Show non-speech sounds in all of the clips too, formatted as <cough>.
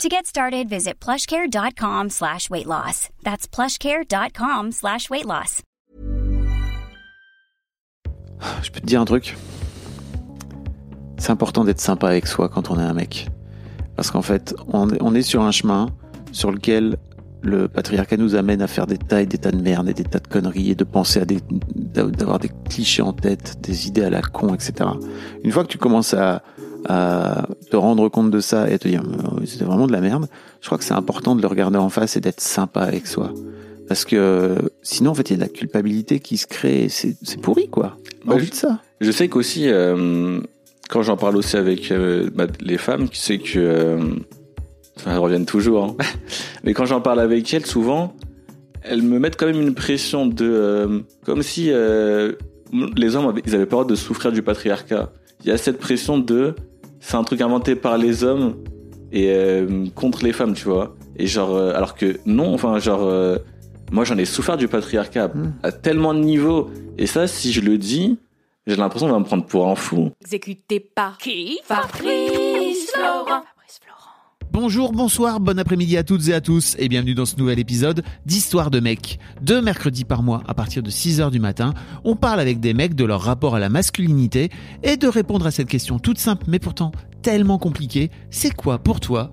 To get started, visit plushcare.com slash weight loss. That's plushcare.com slash weight loss. Je peux te dire un truc? C'est important d'être sympa avec soi quand on est un mec. Parce qu'en fait, on est, sur un chemin sur lequel le patriarcat nous amène à faire des tas et des tas de merde et des tas de conneries et de penser à des, d'avoir des clichés en tête, des idées à la con, etc. Une fois que tu commences à, à te rendre compte de ça et à te dire euh, c'était vraiment de la merde, je crois que c'est important de le regarder en face et d'être sympa avec soi. Parce que sinon, en fait, il y a de la culpabilité qui se crée. C'est, c'est pourri, quoi. Bah, envie de ça. Je sais qu'aussi, euh, quand j'en parle aussi avec euh, bah, les femmes, sais que... Euh, elles reviennent toujours. hein. <laughs> Mais quand j'en parle avec elles, souvent, elles me mettent quand même une pression de... euh, comme si euh, les hommes, avaient- ils avaient peur de souffrir du patriarcat. Il y a cette pression de... C'est un truc inventé par les hommes et euh, contre les femmes, tu vois. Et genre... euh, alors que non, enfin, genre... euh, moi, j'en ai souffert du patriarcat Hmm. à tellement de niveaux. Et ça, si je le dis, j'ai l'impression de me prendre pour un fou. Exécuté par qui? Fabrice Florent. Bonjour, bonsoir, bon après-midi à toutes et à tous et bienvenue dans ce nouvel épisode d'Histoire de mecs. Deux mercredis par mois à partir de 6h du matin, on parle avec des mecs de leur rapport à la masculinité et de répondre à cette question toute simple mais pourtant tellement compliquée, c'est quoi pour toi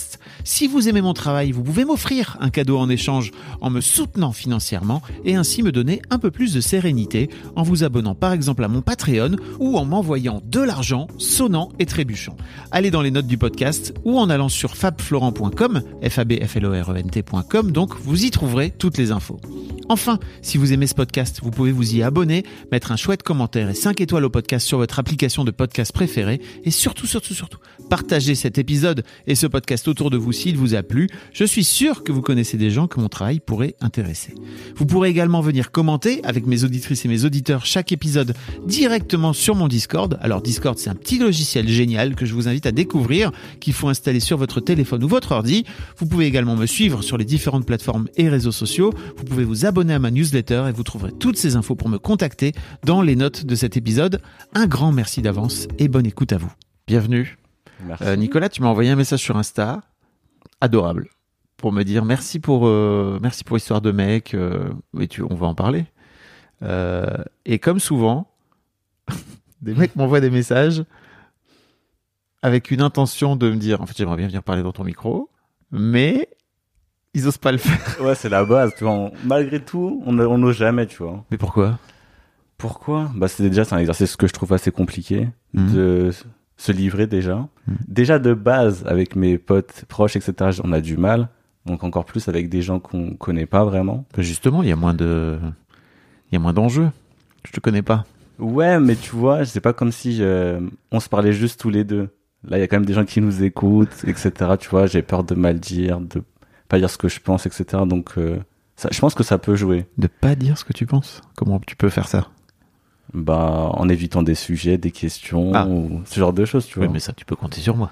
Si vous aimez mon travail, vous pouvez m'offrir un cadeau en échange en me soutenant financièrement et ainsi me donner un peu plus de sérénité en vous abonnant par exemple à mon Patreon ou en m'envoyant de l'argent sonnant et trébuchant. Allez dans les notes du podcast ou en allant sur fabflorent.com, f e donc vous y trouverez toutes les infos. Enfin, si vous aimez ce podcast, vous pouvez vous y abonner, mettre un chouette commentaire et 5 étoiles au podcast sur votre application de podcast préférée et surtout, surtout, surtout, partagez cet épisode et ce podcast autour de vous s'il vous a plu. Je suis sûr que vous connaissez des gens que mon travail pourrait intéresser. Vous pourrez également venir commenter avec mes auditrices et mes auditeurs chaque épisode directement sur mon Discord. Alors Discord, c'est un petit logiciel génial que je vous invite à découvrir, qu'il faut installer sur votre téléphone ou votre ordi. Vous pouvez également me suivre sur les différentes plateformes et réseaux sociaux. Vous pouvez vous abonner à ma newsletter et vous trouverez toutes ces infos pour me contacter dans les notes de cet épisode. Un grand merci d'avance et bonne écoute à vous. Bienvenue. Euh, Nicolas, tu m'as envoyé un message sur Insta, adorable, pour me dire merci pour euh, merci pour histoire de mec. euh, et tu, on va en parler. Et comme souvent, <laughs> des mecs m'envoient des messages avec une intention de me dire, en fait, j'aimerais bien venir parler dans ton micro, mais ils osent pas le faire. <laughs> Ouais, c'est la base, tu vois. On- malgré tout, on n'ose jamais, tu vois. Mais pourquoi? Pourquoi? Bah, c'est déjà c'est un exercice que je trouve assez compliqué Mhm. de se livrer déjà. Mhm. Déjà de base, avec mes potes proches, etc., on a du mal. Donc encore plus avec des gens qu'on connaît pas vraiment. Justement, il y a moins de, il y a moins d'enjeux. Je te connais pas. Ouais, mais tu vois, c'est pas comme si euh, on se parlait juste tous les deux. Là, il y a quand même des gens qui nous écoutent, etc. Tu vois, j'ai peur de mal dire, de pas dire ce que je pense, etc. Donc, euh, ça, je pense que ça peut jouer. De pas dire ce que tu penses. Comment tu peux faire ça? Bah, en évitant des sujets, des questions, Ah. ou ce genre de choses, tu vois. Oui, mais ça, tu peux compter sur moi.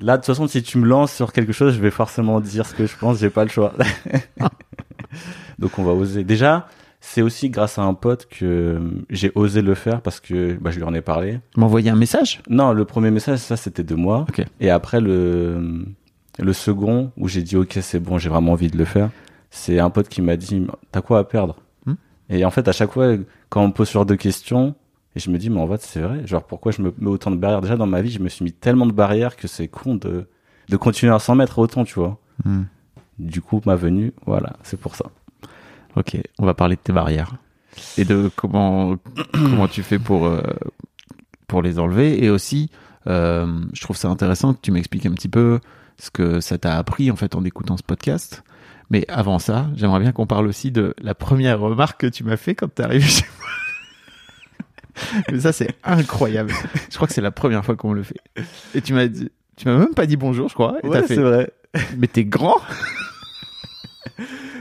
Là, de toute façon, si tu me lances sur quelque chose, je vais forcément dire ce que je pense, j'ai pas le choix. <laughs> Donc, on va oser. Déjà, c'est aussi grâce à un pote que j'ai osé le faire parce que bah, je lui en ai parlé. M'envoyer un message? Non, le premier message, ça, c'était de moi. Et après, le, le second, où j'ai dit, OK, c'est bon, j'ai vraiment envie de le faire, c'est un pote qui m'a dit, t'as quoi à perdre? Hmm? Et en fait, à chaque fois, quand on me pose ce genre de questions, et je me dis, mais en fait, c'est vrai. Genre, pourquoi je me mets autant de barrières? Déjà, dans ma vie, je me suis mis tellement de barrières que c'est con de, de continuer à s'en mettre autant, tu vois. Hmm. Du coup, ma venue, voilà, c'est pour ça. Ok, on va parler de tes barrières. et de comment comment tu fais pour euh, pour les enlever et aussi euh, je trouve ça intéressant que tu m'expliques un petit peu ce que ça t'a appris en fait en écoutant ce podcast. Mais avant ça, j'aimerais bien qu'on parle aussi de la première remarque que tu m'as fait quand t'es arrivé chez moi. <laughs> Mais ça c'est incroyable. Je crois que c'est la première fois qu'on me le fait. Et tu m'as dit, tu m'as même pas dit bonjour, je crois. Et Ouais, fait, c'est vrai. <laughs> mais t'es grand? <laughs>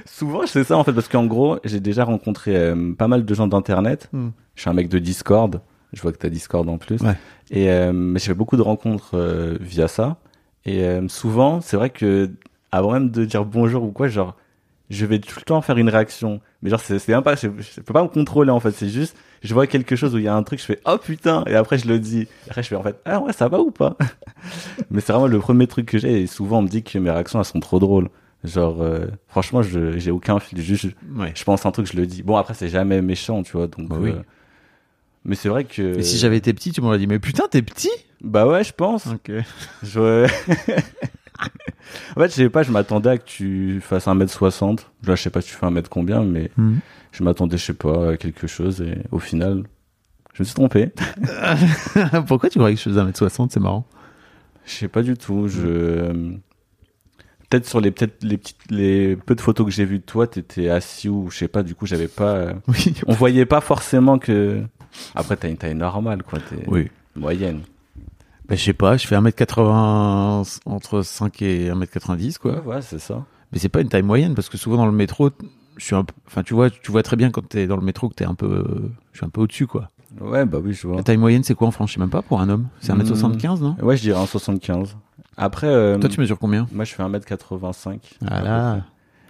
Souvent, c'est ça en fait, parce qu'en gros, j'ai déjà rencontré euh, pas mal de gens d'internet. Hmm. Je suis un mec de Discord. Je vois que t'as Discord en plus. Ouais. Et euh, mais j'ai fait beaucoup de rencontres euh, via ça. Et euh, souvent, c'est vrai que avant même de dire bonjour ou quoi, genre, je vais tout le temps faire une réaction. Mais genre, c'est pas, je, je peux pas me contrôler en fait. C'est juste, je vois quelque chose où il y a un truc, je fais oh putain, et après je le dis. Après je fais en fait ah ouais ça va ou pas? <laughs> mais c'est vraiment le premier truc que j'ai. Et souvent on me dit que mes réactions elles sont trop drôles. Genre, euh, franchement, je j'ai aucun fil. Juste, je- Ouais. je pense un truc, je le dis. Bon, après, c'est jamais méchant, tu vois. Donc, Bah oui. euh, mais c'est vrai que. Et si j'avais été petit, tu m'aurais dit mais putain t'es petit? Bah ouais, je pense. Ok. Je... <laughs> <laughs> en fait, je sais pas, je m'attendais à que tu fasses 1m60. Là, je sais pas, tu fais 1m combien, mais Hmm. je m'attendais, je sais pas, à quelque chose. Et au final, je me suis trompé. <laughs> Pourquoi tu croyais que je faisais 1m60 C'est marrant. Je sais pas du tout. Je. Peut-être sur les, peut-être les petites, les peu de photos que j'ai vues de toi, t'étais assis ou je sais pas, du coup, j'avais pas. Oui. On voyait pas forcément que. Après, t'as une taille normale, quoi. T'es Oui. moyenne. Bah, je sais pas, je fais 1m80 entre 5 et 1m90 quoi. Ouais, ouais, c'est ça. Mais c'est pas une taille moyenne parce que souvent dans le métro, je suis un peu enfin tu vois, tu vois très bien quand t'es dans le métro que t'es un peu je suis un peu au-dessus quoi. Ouais, bah oui, je vois. La taille moyenne c'est quoi en France, je sais même pas pour un homme. C'est 1m75 non? Ouais, je dirais un 75. Après, euh, Toi tu mesures combien? moi, je fais 1m85. Voilà.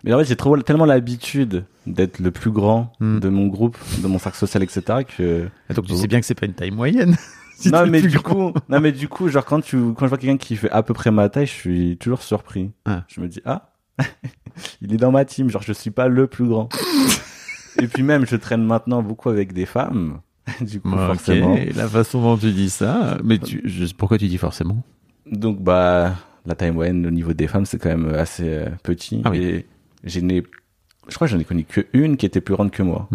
Mais en fait, j'ai trop- tellement l'habitude d'être le plus grand Hmm. de mon groupe, de mon cercle social, etc. que. Ah, Donc tu sais bien que c'est pas une taille moyenne. <laughs> Si non, mais du grand. coup, non, mais du coup, genre, quand tu, quand je vois quelqu'un qui fait à peu près ma taille, je suis toujours surpris. Ah. Je me dis, ah, <laughs> il est dans ma team, genre, je suis pas le plus grand. <laughs> Et puis même, je traîne maintenant beaucoup avec des femmes. <laughs> Du coup, forcément. la façon dont tu dis ça, mais tu, je- pourquoi tu dis forcément? Donc, bah, la taille moyenne au niveau des femmes, c'est quand même assez euh, petit. Ah oui. Et j'ai n'ai, je crois que j'en ai connu que une qui était plus grande que moi.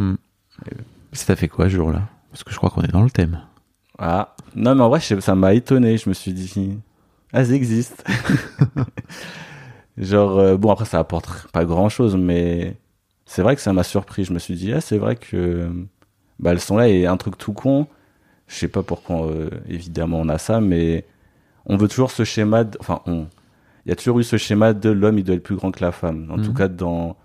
Ça t'a fait quoi ce jour-là? Parce que je crois qu'on est dans le thème. Ah, non, mais en vrai, ça m'a étonné. Je me suis dit, ah, ça existe. Genre, euh, bon, après, ça apporte pas grand chose, mais c'est vrai que ça m'a surpris. Je me suis dit, ah, c'est vrai que, bah, elles sont là et un truc tout con. Je sais pas pourquoi, euh, évidemment, on a ça, mais on veut toujours ce schéma, de- enfin, on, il y a toujours eu ce schéma de l'homme, il doit être plus grand que la femme. En Mhm. tout cas, dans,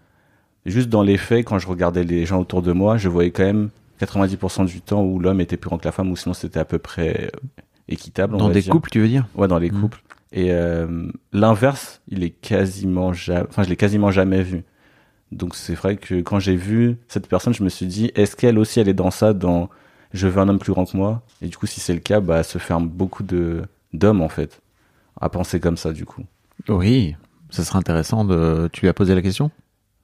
juste dans les faits, quand je regardais les gens autour de moi, je voyais quand même 90% du temps où l'homme était plus grand que la femme, ou sinon c'était à peu près euh, équitable. Dans des dire. couples, tu veux dire? Ouais, dans les Mhm. couples. Et euh, l'inverse, il est quasiment jamais, enfin, je l'ai quasiment jamais vu. Donc c'est vrai que quand j'ai vu cette personne, je me suis dit, est-ce qu'elle aussi, elle est dans ça, dans je veux un homme plus grand que moi? Et du coup, si c'est le cas, bah, se ferme beaucoup de d'hommes en fait à penser comme ça du coup. Oui, ça serait intéressant de. Tu lui as posé la question?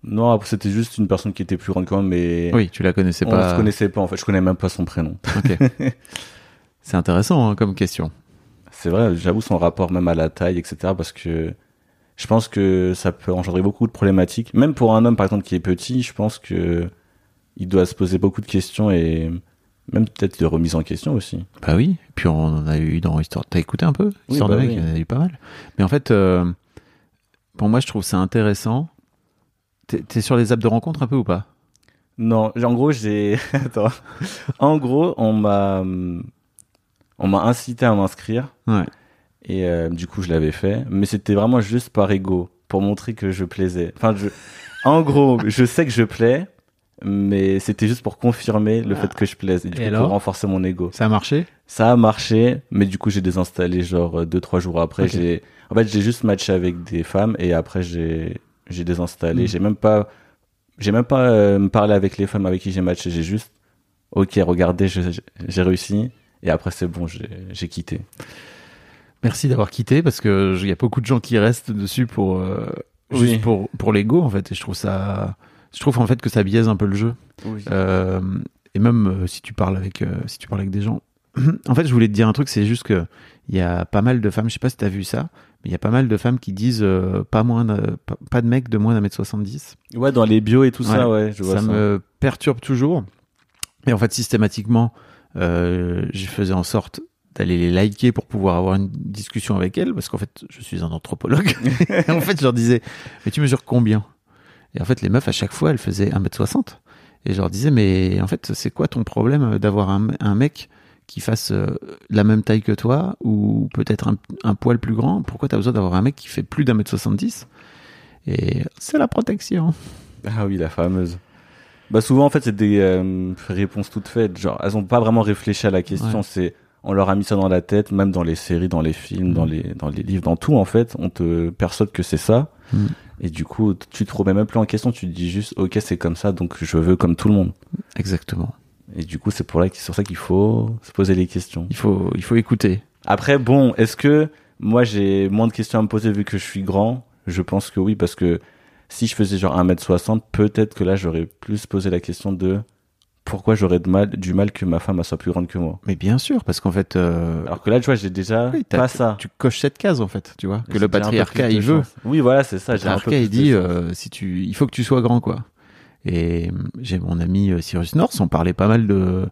Non, c'était juste une personne qui était plus grande que moi, mais Oui, tu la connaissais on pas. se connaissait pas en fait. Je connais même pas son prénom. Ok. <laughs> C'est intéressant hein, comme question. C'est vrai, j'avoue son rapport même à la taille, etc. Parce que je pense que ça peut engendrer beaucoup de problématiques. Même pour un homme, par exemple, qui est petit, je pense que il doit se poser beaucoup de questions et même peut-être de remise en question aussi. Bah oui. Puis on en a eu dans Histoire. T'as écouté un peu? Oui, Histoire bah de mec, oui. il y en a eu pas mal. Mais en fait, euh, pour moi, je trouve ça intéressant. T'es sur les apps de rencontre un peu ou pas? Non, en gros, j'ai. <laughs> Attends. En gros, on m'a. hum, On m'a incité à m'inscrire. Ouais. Et euh, du coup, je l'avais fait. Mais c'était vraiment juste par ego. Pour montrer que je plaisais. Enfin, je. En gros, <laughs> je sais que je plais. Mais c'était juste pour confirmer le fait que je plaise. Et du Et coup, pour renforcer mon ego. Ça a marché? Ça a marché. Mais du coup, j'ai désinstallé genre euh, deux, trois jours après. J'ai. En fait, j'ai juste matché avec des femmes. Et après, j'ai. J'ai désinstallé. Mm. J'ai même pas. J'ai même pas euh, parlé avec les femmes avec qui j'ai matché. J'ai juste. Ok, regardez, j'ai réussi. Et après, c'est bon, j'ai quitté. Merci d'avoir quitté parce que il y a beaucoup de gens qui restent dessus pour euh, Oui. juste pour pour l'ego en fait et je trouve ça je trouve en fait que ça biaise un peu le jeu Oui. Euh, et même euh, si tu parles avec euh, si tu parles avec des gens <clears throat> en fait je voulais te dire un truc c'est juste que il y a pas mal de femmes je sais pas si t'as vu ça il y a pas mal de femmes qui disent euh, pas moins de, pas, de mecs de moins d'un mètre 70 Ouais, dans les bios et tout ça, ouais, je vois ça ça. me perturbe toujours Et en fait, systématiquement, euh, je faisais en sorte d'aller les liker pour pouvoir avoir une discussion avec elles, parce qu'en fait, je suis un anthropologue. Et <laughs> <laughs> en fait, je leur disais, mais tu mesures combien? Et en fait, les meufs, à chaque fois, elles faisaient 1m60. Et je leur disais, mais en fait, c'est quoi ton problème d'avoir un, un mec qui fasse euh, la même taille que toi, ou peut-être un, un poil plus grand Pourquoi tu as besoin d'avoir un mec qui fait plus d'un mètre 70 Et c'est la protection. Ah oui, la fameuse. Bah souvent en fait c'est des euh, réponses toutes faites. Genre elles ont pas vraiment réfléchi à la question. Ouais. C'est on leur a mis ça dans la tête, même dans les séries, dans les films, dans les dans les livres, dans tout en fait. On te persuade que c'est ça. Mm. Et du coup tu te remets même plus en question. Tu te dis juste ok c'est comme ça donc je veux comme tout le monde. Exactement. Et du coup c'est pour là sur ça qu'il faut se poser les questions. Il faut, il faut écouter. Après, bon, est-ce que moi j'ai moins de questions à me poser vu que je suis grand? Je pense que oui, parce que si je faisais genre 1m60, peut-être que là j'aurais plus posé la question de pourquoi j'aurais de mal, du mal que ma femme elle soit plus grande que moi. Mais bien sûr, parce qu'en fait, euh, Alors que là, tu vois, j'ai déjà oui, pas ça. tu coches cette case en fait, tu vois, que le patriarcat il veut. Oui, voilà, c'est ça. Le J'ai un peu patriarcat il dit, euh, si tu, il faut que tu sois grand quoi. Et euh, j'ai mon ami euh, Cyrus North, on parlait pas mal de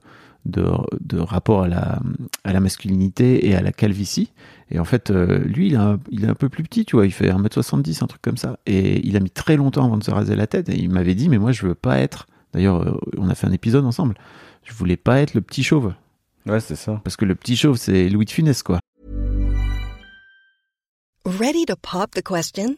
de, de rapport à la à la masculinité et à la calvitie. Et en fait, euh, lui, il, a, il est un peu plus petit, tu vois, il fait 1m70, un truc comme ça. Et il a mis très longtemps avant de se raser la tête. Et il m'avait dit, mais moi, je veux pas être. D'ailleurs, on a fait un épisode ensemble. Je voulais pas être le petit chauve. Ouais, c'est ça. Parce que le petit chauve, c'est Louis de Funès, quoi. Ready to pop the question?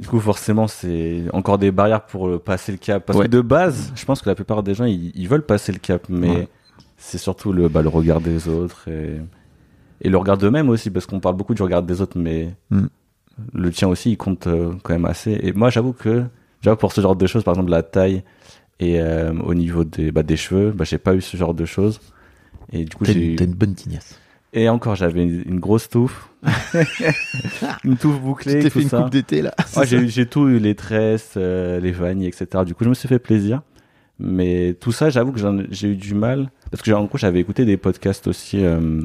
Du coup, forcément, c'est encore des barrières pour euh, passer le cap. Parce Ouais. que de base, je pense que la plupart des gens, ils, ils veulent passer le cap, mais Ouais. c'est surtout le, bah, le regard des autres et, et le regard d'eux-mêmes aussi, parce qu'on parle beaucoup du regard des autres, mais Mm. le tien aussi, il compte euh, quand même assez. Et moi, j'avoue que, j'avoue pour ce genre de choses, par exemple la taille et euh, au niveau des, bah, des cheveux, bah, j'ai pas eu ce genre de choses. Et du coup, T'as j'ai une, eu- t'as une bonne tignasse. Et encore, j'avais une, une grosse touffe. <laughs> une touffe bouclée, Tu t'es fait une ça. coupe d'été, là. Ouais, j'ai, tout eu, les tresses, euh, les vanilles, etc. Du coup, je me suis fait plaisir. Mais tout ça, j'avoue que j'ai eu du mal. Parce que, en gros, j'avais écouté des podcasts aussi euh,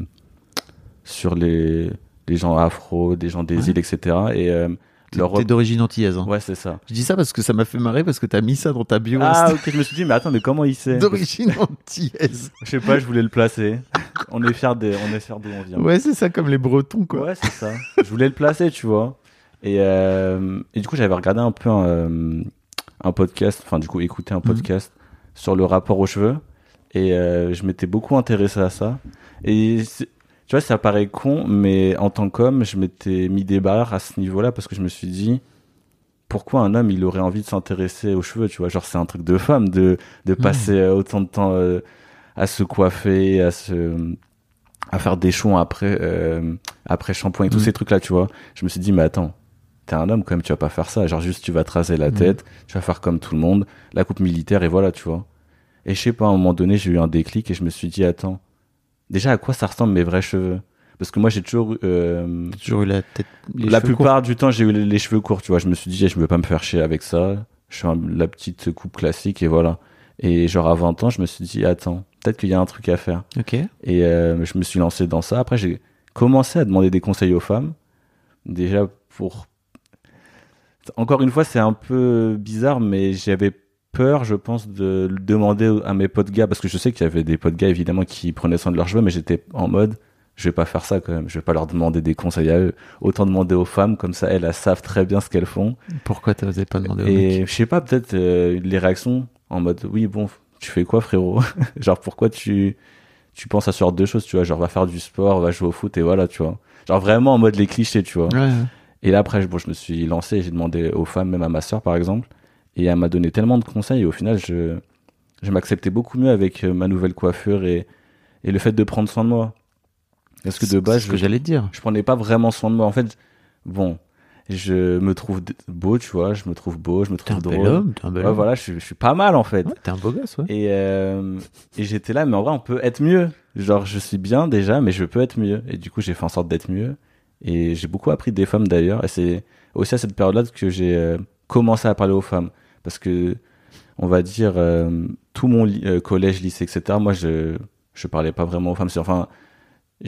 sur les, les gens afro, des gens des Ouais. îles, etc. Et leur... T'es d'origine antillaise. Hein. Ouais, c'est ça. Je dis ça parce que ça m'a fait marrer parce que t'as mis ça dans ta bio. Ah, ok, je me suis dit, mais attends, mais comment il sait? D'origine antillaise. <laughs> Je sais pas, je voulais le placer. On est fiers de, on est fiers d'où on vient. Ouais, c'est ça comme les Bretons, quoi. Ouais, c'est ça. Je voulais le placer, tu vois. Et, euh, et du coup, j'avais regardé un peu un, euh, un podcast, enfin, du coup, écouté un podcast sur le rapport aux cheveux. Et euh, je m'étais beaucoup intéressé à ça. Et tu vois, ça paraît con, mais en tant qu'homme, je m'étais mis des barrières à ce niveau-là parce que je me suis dit, pourquoi un homme, il aurait envie de s'intéresser aux cheveux, tu vois? Genre, c'est un truc de femme de, de passer euh, autant de temps euh, à se coiffer, à se à faire des chouans après euh, après shampoing et tous Mm. ces trucs là tu vois? Je me suis dit mais attends t'es un homme quand même tu vas pas faire ça. Genre juste tu vas te raser la Mm. tête tu vas faire comme tout le monde la coupe militaire et voilà tu vois? Et je sais pas à un moment donné j'ai eu un déclic et je me suis dit attends déjà à quoi ça ressemble mes vrais cheveux? Parce que moi j'ai toujours euh, toujours eu la tête. les la plupart du temps j'ai eu les, les cheveux courts tu vois je me suis dit je veux pas me faire chier avec ça je suis un- la petite coupe classique et voilà et genre à 20 ans je me suis dit attends peut-être qu'il y a un truc à faire. Ok. et euh, je me suis lancé dans ça. Après, j'ai commencé à demander des conseils aux femmes. Déjà pour... Encore une fois, c'est un peu bizarre, mais j'avais peur, je pense, de le demander à mes potes gars, parce que je sais qu'il y avait des potes gars, évidemment, qui prenaient soin de leurs cheveux, mais j'étais en mode, je vais pas faire ça quand même. Je vais pas leur demander des conseils à eux. Autant demander aux femmes, comme ça, elles, elles savent très bien ce qu'elles font. Pourquoi t'osais pas demander au Et je sais pas, peut-être euh, les réactions en mode oui, bon, tu fais quoi, frérot? <laughs> Genre, pourquoi tu, tu penses à ce genre de choses, tu vois? Genre, va faire du sport, va jouer au foot et voilà, tu vois? Genre, vraiment en mode les clichés, tu vois? Ouais, ouais. Et là, après, bon, je me suis lancé, j'ai demandé aux femmes, même à ma soeur, par exemple, et elle m'a donné tellement de conseils, et au final, je, je m'acceptais beaucoup mieux avec euh, ma nouvelle coiffure et, et le fait de prendre soin de moi. Parce que de base, ce que je, j'allais te dire. je prenais pas vraiment soin de moi. En fait, bon, Je me trouve beau, tu vois. Je me trouve beau, je me T'es un trouve bel drôle. homme, t'es un bel Ouais, homme. voilà, je, suis- je suis pas mal en fait. Ouais, t'es un beau gosse, ouais. Et, euh, et j'étais là, mais en vrai, on peut être mieux. Genre, je suis bien déjà, mais je peux être mieux. Et du coup, j'ai fait en sorte d'être mieux. Et j'ai beaucoup appris des femmes d'ailleurs. Et c'est aussi à cette période-là que j'ai euh, commencé à parler aux femmes. Parce que, on va dire, euh, tout mon euh, collège, lycée, etc., moi, je, je parlais pas vraiment aux femmes. Enfin,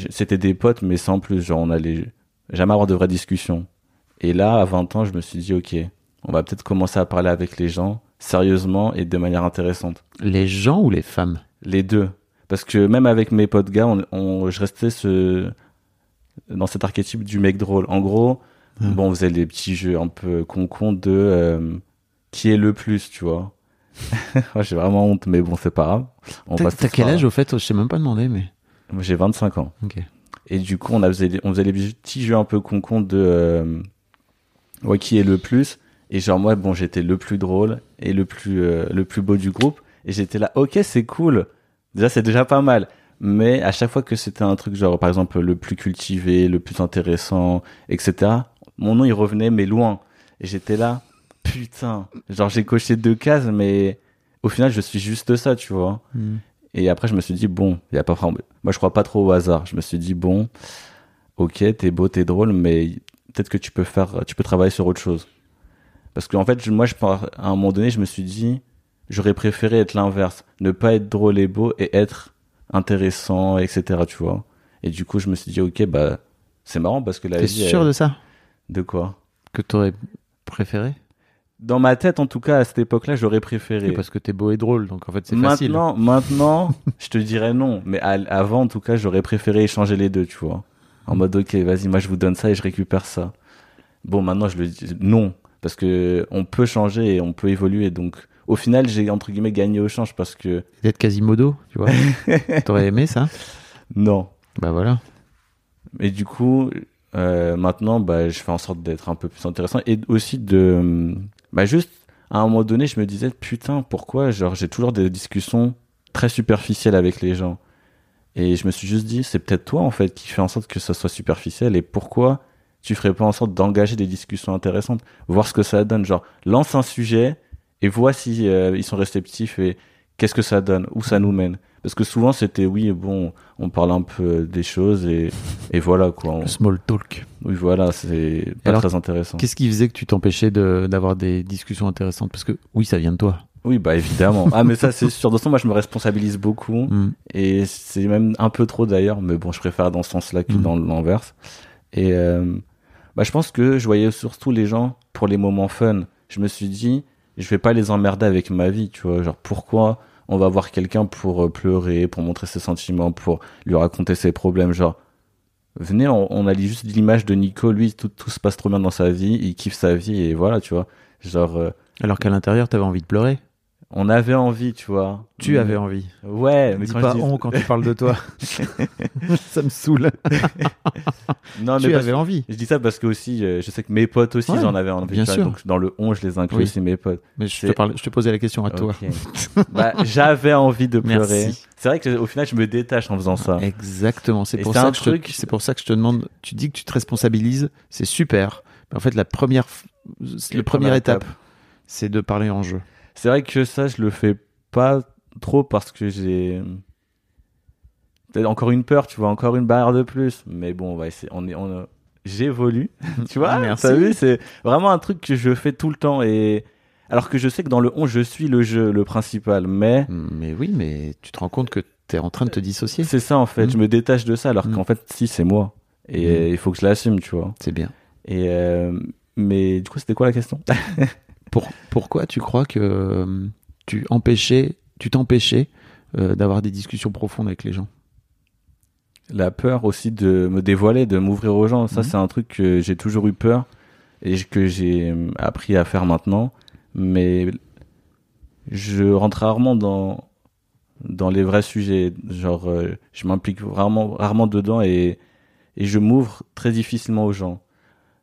c'était des potes, mais sans plus. Genre, on allait jamais avoir de vraies discussions. Et là, à 20 ans, je me suis dit, OK, on va peut-être commencer à parler avec les gens sérieusement et de manière intéressante. Les gens ou les femmes? Les deux. Parce que même avec mes potes gars, on, on- je restais ce, dans cet archétype du mec drôle. En gros, Ouais. bon, on faisait les petits jeux un peu con de euh, qui est le plus, tu vois. <laughs> J'ai vraiment honte, mais bon, c'est pas grave. On T'as quel âge au fait Je sais même pas demandé, mais. J'ai 25 ans. Ok. Et du coup, on, a faisait, on faisait les petits jeux un peu con de euh, ouais, qui est le plus. Et genre, moi, bon, j'étais le plus drôle et le plus, euh, le plus beau du groupe. Et j'étais là, ok, c'est cool. Déjà, c'est déjà pas mal. Mais à chaque fois que c'était un truc, genre, par exemple, le plus cultivé, le plus intéressant, etc., mon nom, il revenait, mais loin. Et j'étais là, putain. Genre, j'ai coché deux cases, mais au final, je suis juste ça, tu vois. Hmm. Et après, je me suis dit, bon, il y a pas vraiment- Moi, je crois pas trop au hasard. Je me suis dit, bon, ok, t'es beau, t'es drôle, mais peut-être que tu peux faire, tu peux travailler sur autre chose. Parce qu'en fait, je- moi, je, par- à un moment donné, je me suis dit, j'aurais préféré être l'inverse. Ne pas être drôle et beau et être intéressant, etc., tu vois. Et du coup, je me suis dit, ok, bah, c'est marrant parce que la T'es vie. sûr elle- de ça? De quoi? Que t'aurais préféré? Dans ma tête, en tout cas, à cette époque-là, j'aurais préféré. Oui, Parce que t'es beau et drôle, donc en fait c'est facile. Maintenant, maintenant, <laughs> je te dirais non. Mais à- avant, en tout cas, j'aurais préféré échanger les deux, tu vois. En mode, ok, vas-y, moi je vous donne ça et je récupère ça. Bon, maintenant, je le dis non. Parce que on peut changer et on peut évoluer. Donc, au final, j'ai entre guillemets gagné au change parce que D'être Quasimodo, tu vois. <laughs> T'aurais aimé ça? Non. Bah voilà. Et du coup, euh, maintenant, bah, je fais en sorte d'être un peu plus intéressant et aussi de, bah, juste, à un moment donné, je me disais, putain, pourquoi, genre, j'ai toujours des discussions très superficielles avec les gens. Et je me suis juste dit, c'est peut-être toi, en fait, qui fait en sorte que ça soit superficiel et pourquoi tu ferais pas en sorte d'engager des discussions intéressantes, voir ce que ça donne, genre, lance un sujet et vois si euh, ils sont réceptifs et qu'est-ce que ça donne, où ça nous mène. Parce que souvent, c'était, oui, bon, on parle un peu des choses et, et voilà, quoi. On- Le small talk. oui, voilà, c'est pas alors, très intéressant. Qu'est-ce qui faisait que tu t'empêchais de- d'avoir des discussions intéressantes? Parce que oui, ça vient de toi. Oui, bah évidemment. ah, mais ça, c'est sûr. De toute façon, moi, je me responsabilise beaucoup. <laughs> Hmm. Et c'est même un peu trop d'ailleurs. Mais bon, je préfère dans ce sens-là que Mhm. dans l'inverse. Et euh, bah, je pense que je voyais surtout les gens pour les moments fun. Je me suis dit, je vais pas les emmerder avec ma vie, tu vois. Genre, pourquoi on va voir quelqu'un pour euh, pleurer, pour montrer ses sentiments, pour lui raconter ses problèmes Genre, venez, on, on a juste l'image de Nico. Lui, tout, tout se passe trop bien dans sa vie. Il kiffe sa vie. Et voilà, tu vois. Genre, euh, Alors qu'à l'intérieur, t'avais envie de pleurer. On avait envie, tu vois. Tu avais envie. Ouais, mais Dis quand pas je dis... on quand tu parles de toi. <laughs> ça me saoule. <laughs> Non, tu mais parce- avais envie. je dis ça parce que aussi, euh, je sais que mes potes aussi, Ouais, ils en avaient envie. bien sûr. Donc dans le on, je les inclus Oui. aussi mes potes. Mais je te, parlais, je te posais la question à toi. Bah, <laughs> j'avais envie de pleurer. Merci. C'est vrai que au final, je me détache en faisant ça. Exactement. C'est pour ça que je truc- te, c'est pour ça que je te demande. Tu dis que tu te responsabilises, c'est super. Mais en fait, la première, la première première étape, étape. c'est de parler en jeu. C'est vrai que ça, je le fais pas trop parce que j'ai peut-être encore une peur, tu vois, encore une barrière de plus. Mais bon, on va essayer. On est, on j'évolue, <laughs> tu vois. Merci. T'as vu, c'est vraiment un truc que je fais tout le temps et alors que je sais que dans le on, je suis le jeu, le principal, mais Mais oui, mais tu te rends compte que tu es en train de te dissocier. C'est ça en fait, Mm. je me détache de ça alors Mm. qu'en fait si c'est moi et Mm. il faut que je l'assume, tu vois. C'est bien. Et euh, mais du coup c'était quoi la question? <laughs> Pour, pourquoi tu crois que euh, tu empêchais, tu t'empêchais euh, d'avoir des discussions profondes avec les gens? La peur aussi de me dévoiler, de m'ouvrir aux gens, ça Mhm. c'est un truc que j'ai toujours eu peur et que j'ai euh, appris à faire maintenant, mais je rentre rarement dans dans les vrais sujets, genre euh, je m'implique rarement rarement dedans et et je m'ouvre très difficilement aux gens.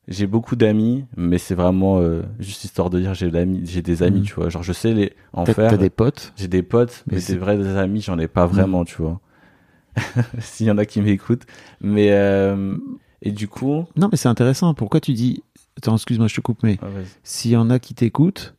J'ai beaucoup d'amis, mais c'est vraiment euh, juste histoire de dire j'ai j'ai des amis, Mhm. tu vois. Genre je sais les en faire. t'as des potes? J'ai des potes, Mais mais, c'est- des vrais amis, j'en ai pas vraiment, tu vois. <laughs> S'il y en a qui m'écoutent. Mais, euh, et du coup, Non, mais c'est intéressant. Pourquoi tu dis attends, excuse-moi, je te coupe, mais Ah, s'il y en a qui t'écoutent,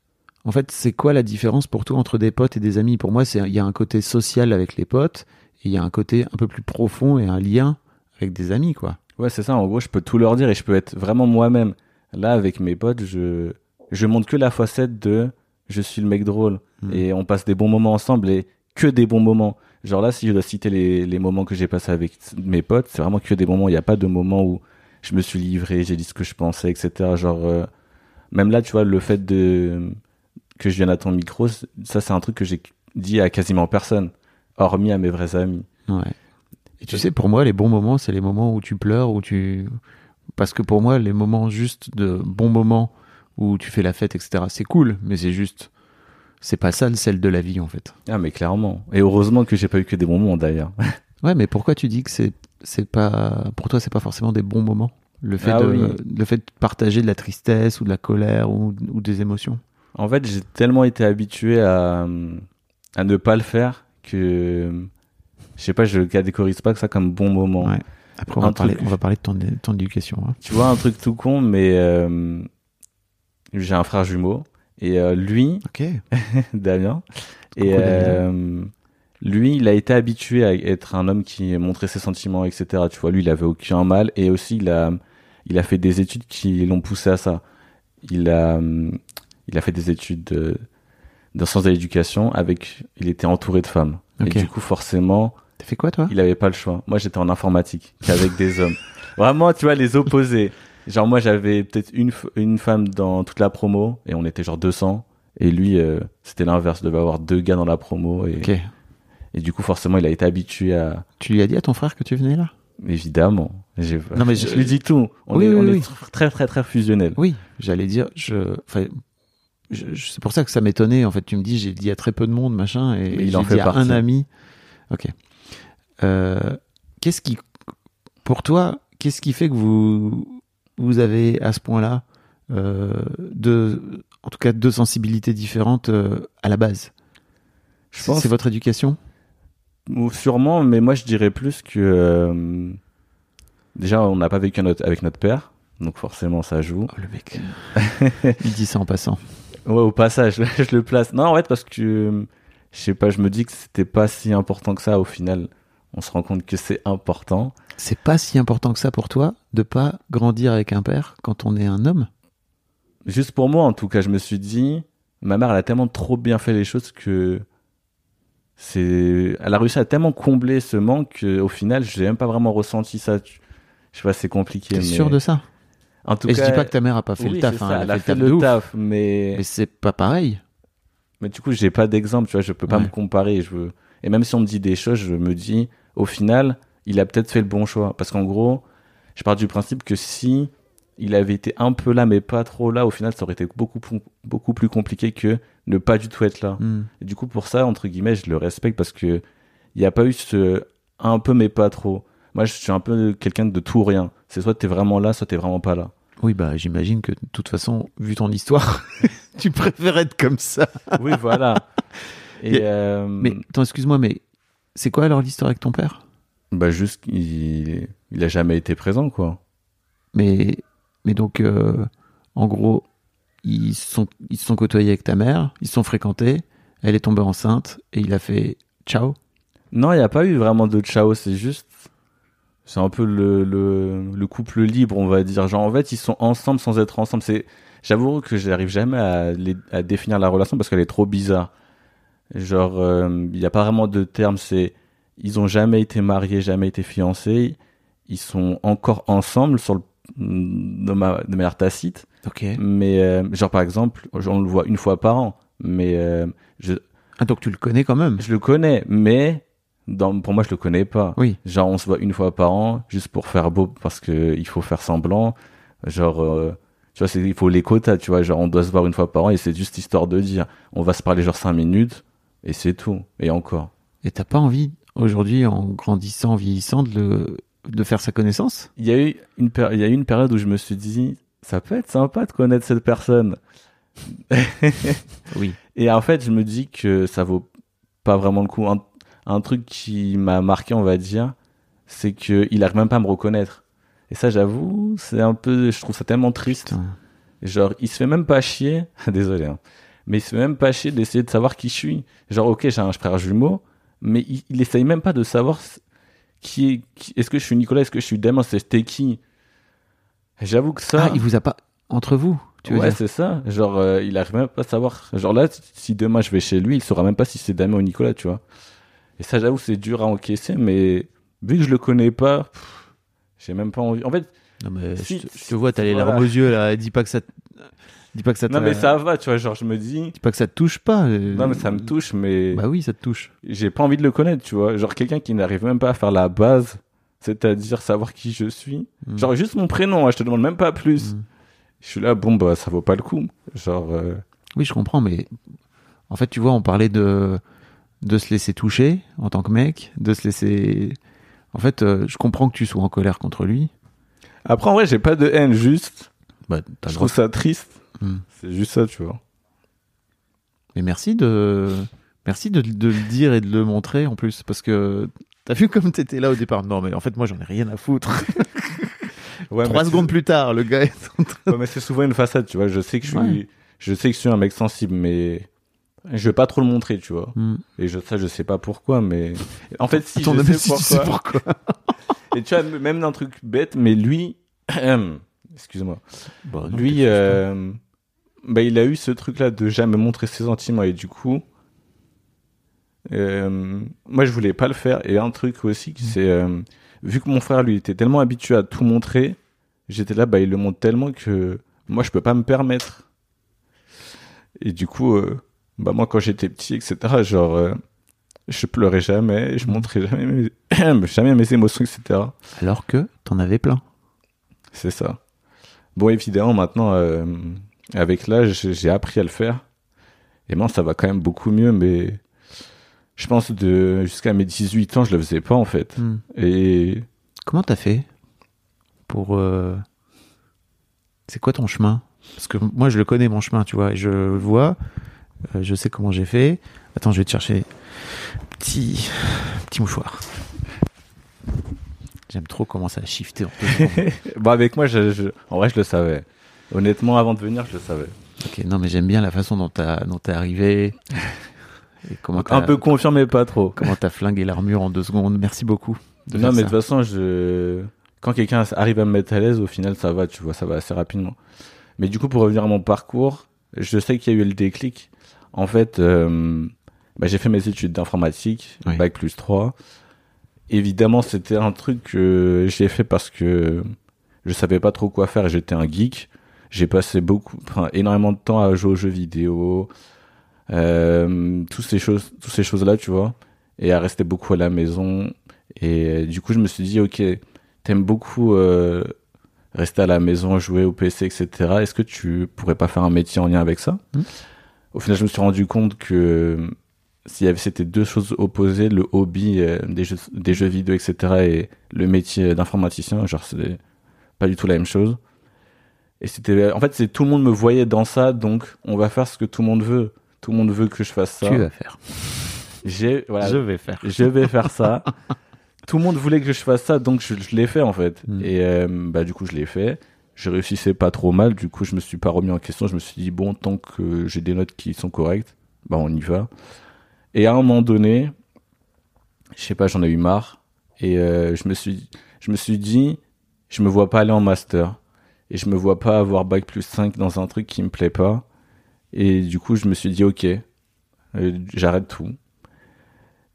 en fait, c'est quoi la différence pour toi entre des potes et des amis? Pour moi, c'est il y a un côté social avec les potes et il y a un côté un peu plus profond et un lien avec des amis, quoi. Ouais, c'est ça. En gros, je peux tout leur dire et je peux être vraiment moi-même. Là, avec mes potes, je, je montre que la facette de je suis le mec drôle. Mm. Et on passe des bons moments ensemble et que des bons moments. Genre là, si je dois citer les, les moments que j'ai passés avec mes potes, c'est vraiment que des moments. Il n'y a pas de moment où je me suis livré, j'ai dit ce que je pensais, etc. Genre, euh, même là, tu vois, le fait de que je vienne à ton micro, ça, c'est un truc que j'ai dit à quasiment personne, hormis à mes vrais amis. Ouais. Et tu sais, pour moi, les bons moments, c'est les moments où tu pleures, où tu. Parce que pour moi, les moments juste de bons moments où tu fais la fête, etc., c'est cool, mais c'est juste. C'est pas ça le sel de la vie, en fait. Ah, mais clairement. Et heureusement que j'ai pas eu que des bons moments d'ailleurs. <laughs> Ouais, mais pourquoi tu dis que c'est c'est pas pour toi c'est pas forcément des bons moments? Le fait Ah de oui. le fait de partager de la tristesse ou de la colère ou, ou des émotions? En fait, j'ai tellement été habitué à, à ne pas le faire que je sais pas, je catégorise pas que ça comme bon moment. Ouais. Après on va parler truc- on va parler de ton, ton éducation. hein. Tu vois un truc tout con, mais euh, j'ai un frère jumeau et euh, lui, Ok. <laughs> Damien, et Damien. euh, lui, il a été habitué à être un homme qui montrait ses sentiments, etc. Tu vois, lui, il avait aucun mal et aussi il a, il a fait des études qui l'ont poussé à ça. Il a, il a fait des études de, de sciences de l'éducation avec, il était entouré de femmes. Ok. Et du coup, forcément, T'as fait quoi toi? Il avait pas le choix. Moi, j'étais en informatique, qu'avec des hommes. <laughs> Vraiment, tu vois, les opposés. Genre, moi, j'avais peut-être une, une femme dans toute la promo, et on était genre 200. Et lui, euh, c'était l'inverse, il devait avoir deux gars dans la promo. Et, Ok. et du coup, forcément, il a été habitué à... Tu lui as dit à ton frère que tu venais là? Évidemment. Non, mais <laughs> je... je- lui dis tout. On Oui, est, oui, on oui. est très, très, très fusionnel. Oui, j'allais dire je enfin je- je- c'est pour ça que ça m'étonnait en fait tu me dis j'ai dit à très peu de monde machin et il en dit fait à un ami. OK. Euh, qu'est-ce qui pour toi qu'est-ce qui fait que vous vous avez à ce point-là euh, deux en tout cas deux sensibilités différentes euh, à la base? Je C'est- pense- c'est votre éducation? Sûrement, mais moi, je dirais plus que... euh, Déjà, on n'a pas vécu notre- avec notre père, donc forcément, ça joue. Oh, le mec. <laughs> Il dit ça en passant. Ouais, au passage, <laughs> je le place. Non, en fait, parce que je sais pas, je me dis que c'était pas si important que ça. Au final, on se rend compte que c'est important. C'est pas si important que ça pour toi de pas grandir avec un père quand on est un homme? Juste pour moi, en tout cas, je me suis dit, ma mère, elle a tellement trop bien fait les choses que c'est, elle a réussi à tellement combler ce manque qu'au final, je n'ai même pas vraiment ressenti ça. Je sais pas, c'est compliqué. T'es mais... sûr de ça? En tout Et cas, je dis pas que ta mère a pas fait oui, le taf, hein, elle, elle a fait fait le taf mais Mais c'est pas pareil. Mais du coup, j'ai pas d'exemple, tu vois, je peux pas Ouais. me comparer. Je veux... Et même si on me dit des choses, je me dis, au final, il a peut-être fait le bon choix. Parce qu'en gros, je pars du principe que si il avait été un peu là, mais pas trop là, au final, ça aurait été beaucoup, plus- beaucoup plus compliqué que ne pas du tout être là. Hmm. Et du coup, pour ça, entre guillemets, je le respecte parce que il n'y a pas eu ce un peu, mais pas trop. Moi, je suis un peu quelqu'un de tout ou rien. C'est soit t'es vraiment là, soit t'es vraiment pas là. Oui, bah j'imagine que de toute façon, vu ton histoire, <laughs> tu préfères être comme ça. Oui, voilà. <laughs> Et euh, Mais attends, excuse-moi, mais c'est quoi alors l'histoire avec ton père? Bah juste, il, il a jamais été présent, quoi. Mais, mais donc, euh, en gros, ils sont, ils se sont côtoyés avec ta mère, ils se sont fréquentés, elle est tombée enceinte et il a fait ciao. Non, il n'y a pas eu vraiment de ciao, c'est juste. C'est un peu le, le, le couple libre, on va dire. Genre, en fait, ils sont ensemble sans être ensemble. C'est, j'avoue que j'arrive jamais à, les- à définir la relation parce qu'elle est trop bizarre. Genre, euh, il n'y a pas vraiment de terme. C'est, ils ont jamais été mariés, jamais été fiancés. Ils sont encore ensemble sur le, de, ma, de manière tacite. Ok. Mais, euh, genre, par exemple, on le voit une fois par an. Mais, euh, je, Ah, donc tu le connais quand même je le connais, mais dans, pour moi, je le connais pas. Oui. Genre, on se voit une fois par an, juste pour faire beau, parce que il faut faire semblant. Genre, euh, tu vois, c'est, il faut les quotas, tu vois. Genre, on doit se voir une fois par an et c'est juste histoire de dire, on va se parler genre cinq minutes et c'est tout. Et encore. Et t'as pas envie, aujourd'hui, en grandissant, en vieillissant, de, le, de faire sa connaissance? Il y a eu une, péri- il y a eu une période où je me suis dit, ça peut être sympa de connaître cette personne. Oui. <laughs> Et en fait, je me dis que ça vaut pas vraiment le coup. Un, un truc qui m'a marqué, on va dire, c'est que il arrive même pas à me reconnaître. Et ça, j'avoue, c'est un peu, je trouve ça tellement triste. Putain. Genre, il se fait même pas chier. <laughs> Désolé, hein. Mais il se fait même pas chier d'essayer de savoir qui je suis. Genre, ok, j'ai un frère jumeau, mais il, il essaye même pas de savoir qui est. qui- Est-ce que je suis Nicolas Est-ce que je suis Damien C'était qui? J'avoue que ça. Ah, il vous a pas entre vous, tu veux ouais, c'est ça. Genre, euh, il arrive même pas à savoir. Genre là, si- si demain je vais chez lui, il saura même pas si c'est Damien ou Nicolas, tu vois. Et ça, j'avoue, c'est dur à encaisser, mais vu que je le connais pas, j'ai même pas envie. En fait, Non mais Si- je, te, je te vois, t'as les voilà. larmes aux yeux là. Dis pas que ça, dis pas que ça. te- non, mais ça va, tu vois. Genre, je me dis, Dis pas que ça te touche pas. euh. non, mais ça me touche, mais Bah oui, ça te touche. j'ai pas envie de le connaître, tu vois. Genre, quelqu'un qui n'arrive même pas à faire la base, c'est-à-dire savoir qui je suis. Mm. Genre, juste mon prénom, hein, je te demande même pas plus. Mm. Je suis là, bon, bah, ça vaut pas le coup. Genre, euh, Oui, je comprends, mais en fait, tu vois, on parlait de de se laisser toucher en tant que mec, de se laisser. En fait, euh, je comprends que tu sois en colère contre lui. Après, en vrai, j'ai pas de haine, juste. Bah, Je trouve ça triste. Mm. C'est juste ça, tu vois. Mais merci de merci de, de le dire et de le montrer en plus, parce que t'as vu comme t'étais là au départ? Non, mais en fait, moi, j'en ai rien à foutre. <laughs> Ouais, Trois secondes plus tard, le gars est en train. ouais, mais c'est souvent une façade, tu vois. Je sais que je suis, Ouais. je sais que je suis un mec sensible, mais je vais pas trop le montrer, tu vois. Hmm. Et je, ça, je sais pas pourquoi, mais en fait, si Attends, je sais si pourquoi. tu sais pourquoi. <laughs> Et tu vois, même d'un truc bête, mais lui, <clears throat> excuse-moi, Bah, lui, euh, bah, il a eu ce truc-là de jamais montrer ses sentiments et du coup, euh, moi, je voulais pas le faire. Et un truc aussi, Mm. c'est euh, vu que mon frère, lui, était tellement habitué à tout montrer, j'étais là, bah, il le montre tellement que moi, je peux pas me permettre. Et du coup, euh, bah, moi, quand j'étais petit, etc., genre, je pleurais jamais, je Mm. montrais jamais mes, <coughs> jamais mes émotions, etc. Alors que t'en avais plein. C'est ça. Bon, évidemment, maintenant, avec l'âge, j'ai- appris à le faire. Et moi, ça va quand même beaucoup mieux, mais je pense de jusqu'à mes 18 ans, je le faisais pas, en fait. Hmm. Et Comment t'as fait pour euh, C'est quoi ton chemin? Parce que moi, je le connais mon chemin, tu vois, et je le vois. euh, je sais comment j'ai fait. Attends, je vais te chercher petit petit mouchoir. J'aime trop comment ça a shifté en <laughs> avec moi, je, je- en vrai, je le savais. Honnêtement, avant de venir, je le savais. Ok, non, mais j'aime bien la façon dont t'es arrivé. <laughs> Et comment Donc, un peu confiant, mais pas trop. comment t'as flingué l'armure en deux secondes. Merci beaucoup. de Non, mais de toute façon, je... quand quelqu'un arrive à me mettre à l'aise, au final, ça va, tu vois, ça va assez rapidement. Mais du coup, pour revenir à mon parcours, je sais qu'il y a eu le déclic. En fait, euh, bah, j'ai fait mes études d'informatique, Oui. bac plus 3. Évidemment, c'était un truc que j'ai fait parce que je savais pas trop quoi faire et j'étais un geek. J'ai passé beaucoup, enfin, énormément de temps à jouer aux jeux vidéo, euh, toutes ces choses, toutes ces choses-là, tu vois, et à rester beaucoup à la maison. Et euh, du coup, je me suis dit, ok, t'aimes beaucoup euh, rester à la maison, jouer au PC, etc. Est-ce que tu pourrais pas faire un métier en lien avec ça? Mhm. Au final, je me suis rendu compte que s'il y avait c'était deux choses opposées, le hobby euh, des jeux, des jeux vidéo, etc. et le métier d'informaticien, genre c'est pas du tout la même chose. Et c'était, en fait, c'est tout le monde me voyait dans ça, donc on va faire ce que tout le monde veut. Tout le monde veut que je fasse ça. tu vas faire. J'ai, voilà, Je vais faire. je vais faire ça. <laughs> Tout le monde voulait que je fasse ça, donc je, je l'ai fait en fait. Mm. Et euh, bah du coup je l'ai fait. Je réussissais pas trop mal, du coup je me suis pas remis en question. Je me suis dit bon tant que j'ai des notes qui sont correctes, bah on y va. Et à un moment donné, je sais pas, j'en ai eu marre et euh, je me suis je me suis dit je me vois pas aller en master et je me vois pas avoir bac plus 5 dans un truc qui me plaît pas. Et du coup je me suis dit ok, euh, j'arrête tout.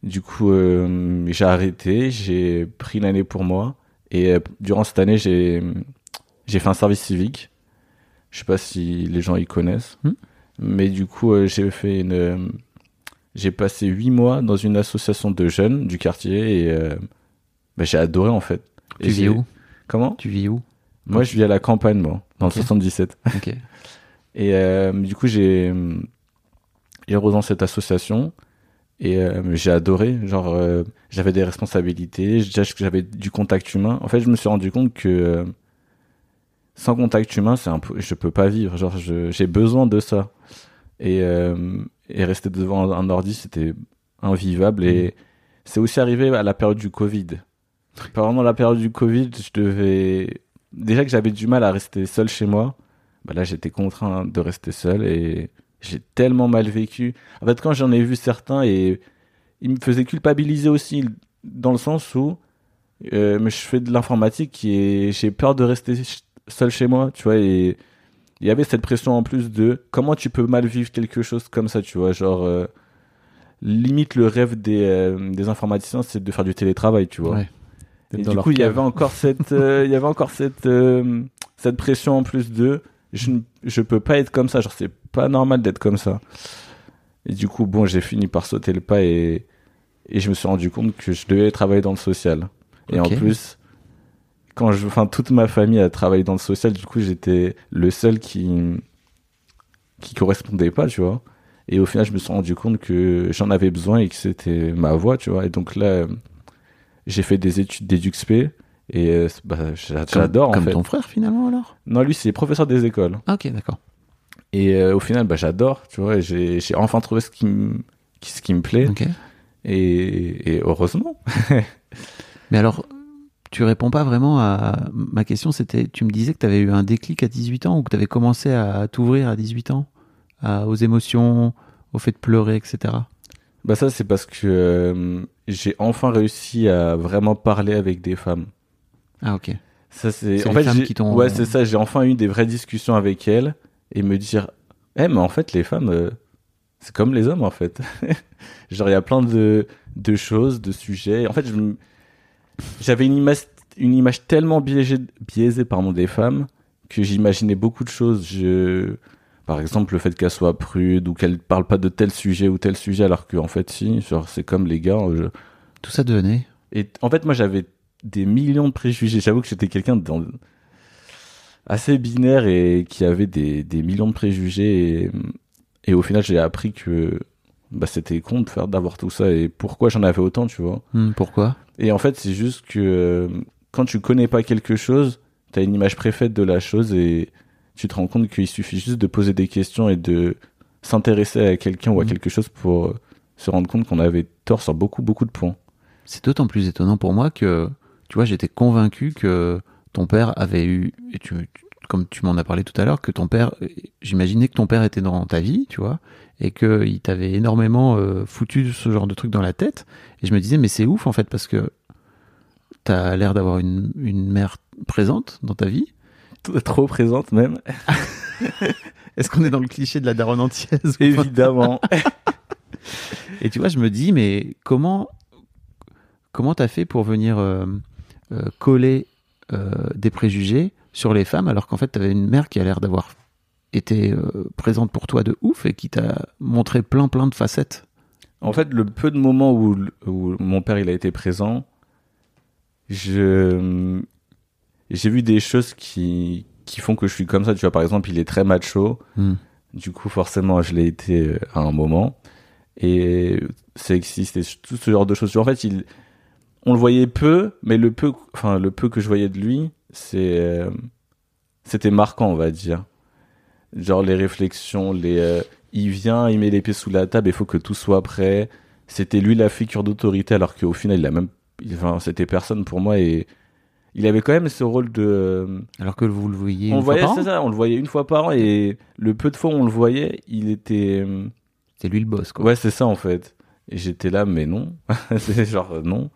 Du coup, euh, j'ai arrêté, j'ai pris l'année pour moi. Et euh, durant cette année, j'ai j'ai fait un service civique. Je sais pas si les gens y connaissent. Hmm. Mais du coup, euh, j'ai fait une... j'ai passé huit mois dans une association de jeunes du quartier et bah, j'ai adoré en fait. Tu Et vis où? Comment? Tu vis où? Moi, je vis à la campagne, moi, dans Ok. le 77. Ok. <laughs> Et euh, du coup, j'ai j'ai rejoint cette association et euh, j'ai adoré. Genre, euh, j'avais des responsabilités, j'avais du contact humain. En fait, je me suis rendu compte que sans contact humain, c'est un peu, je peux pas vivre. Genre, j'ai besoin de ça. Et, et rester devant un ordi, c'était invivable. Et c'est aussi arrivé à la période du Covid. Pendant la période du Covid, je devais déjà que j'avais du mal à rester seul chez moi. bah là j'étais contraint de rester seul et j'ai tellement mal vécu. En fait, quand j'en ai vu certains et ils me faisaient culpabiliser aussi dans le sens où euh, je fais de l'informatique et j'ai peur de rester seul chez moi, tu vois et il y avait cette pression en plus de comment tu peux mal vivre quelque chose comme ça, tu vois, genre euh, limite le rêve des, euh, des informaticiens c'est de faire du télétravail, tu vois. Et du coup, il y avait encore cette, euh, il y avait encore cette, euh, cette pression en plus de, je ne, je peux pas être comme ça. Genre, c'est pas normal d'être comme ça. Et du coup, bon, j'ai fini par sauter le pas et, et je me suis rendu compte que je devais travailler dans le social. Et en plus, quand je, enfin, toute ma famille a travaillé dans le social, du coup, j'étais le seul qui, qui correspondait pas, tu vois. Et au final, je me suis rendu compte que j'en avais besoin et que c'était ma voie, tu vois. Et donc là, j'ai fait des études d'EduxP et euh, bah, j'a- Comme- j'adore en fait. ton frère finalement alors? Non, lui, c'est professeur des écoles. Ah, Ok, d'accord. Et euh, au final, bah, j'adore, tu vois. J'ai enfin trouvé ce qui, me- qui- ce qui me plaît. Et, et heureusement. <laughs> Mais alors, tu réponds pas vraiment à ma question. C'était, tu me disais que tu avais eu un déclic à 18 ans ou que tu avais commencé à t'ouvrir à 18 ans, à- aux émotions, au fait de pleurer, etc. Bah ça, c'est parce que euh, j'ai enfin réussi à vraiment parler avec des femmes. Ah ok. Ça c'est en les fait qui t'ont- ouais c'est ça j'ai enfin eu des vraies discussions avec elles et me dire eh mais en fait les femmes euh, c'est comme les hommes en fait <laughs> genre il y a plein de de choses de sujets en fait j'avais une image une image tellement biaisée biaisée pardon des femmes que j'imaginais beaucoup de choses je par exemple le fait qu'elles soient prudes ou qu'elles parlent pas de tel sujet ou tel sujet alors que en fait si genre c'est comme les gars je- Tout ça devenait. et en fait, moi, j'avais des millions de préjugés. J'avoue que j'étais quelqu'un dans- assez binaire et qui avait des, des millions de préjugés. Et, et au final, j'ai appris que bah, c'était con de faire d'avoir tout ça et pourquoi j'en avais autant, tu vois. Hmm, pourquoi? Et en fait, c'est juste que euh, quand tu connais pas quelque chose, t'as une image préfaite de la chose et tu te rends compte qu'il suffit juste de poser des questions et de s'intéresser à quelqu'un ou à Mhm. quelque chose pour euh, se rendre compte qu'on avait tort sur beaucoup, beaucoup de points. C'est d'autant plus étonnant pour moi que, tu vois, j'étais convaincu que ton père avait eu, et tu- comme tu m'en as parlé tout à l'heure, que ton père, j'imaginais que ton père était dans ta vie, tu vois, et qu'il t'avait énormément euh, foutu ce genre de truc dans la tête. Et je me disais, mais c'est ouf en fait, parce que t'as l'air d'avoir une, une mère présente dans ta vie. <laughs> Trop présente même. <laughs> Est-ce qu'on est dans le cliché de la daronne antillaise Évidemment. <laughs> Et tu vois, je me dis, mais comment comment t'as fait pour venir euh, euh, coller euh, des préjugés sur les femmes alors qu'en fait t'avais une mère qui a l'air d'avoir été présente pour toi de ouf et qui t'a montré plein plein de facettes? en fait, le peu de moments où, où mon père il a été présent, je j'ai vu des choses qui qui font que je suis comme ça. Tu vois, par exemple, il est très macho. Hmm. Du coup, forcément, je l'ai été euh, à un moment. Et sexiste et tout ce genre de choses. En fait, il, on le voyait peu, mais le peu, enfin, le peu que je voyais de lui, c'est, euh, c'était marquant, on va dire. Genre les réflexions, les, euh, il vient, il met les pieds sous la table, il faut que tout soit prêt. C'était lui la figure d'autorité, alors qu'au final, il a même, enfin, c'était personne pour moi et il avait quand même ce rôle de, Alors que vous le voyez on une le fois voyait, par an. ça, on le voyait une fois par an et le peu de fois où on le voyait, il était, C'est lui le boss quoi. Ouais, c'est ça en fait. Et j'étais là, mais non. <laughs> c'est genre euh, non.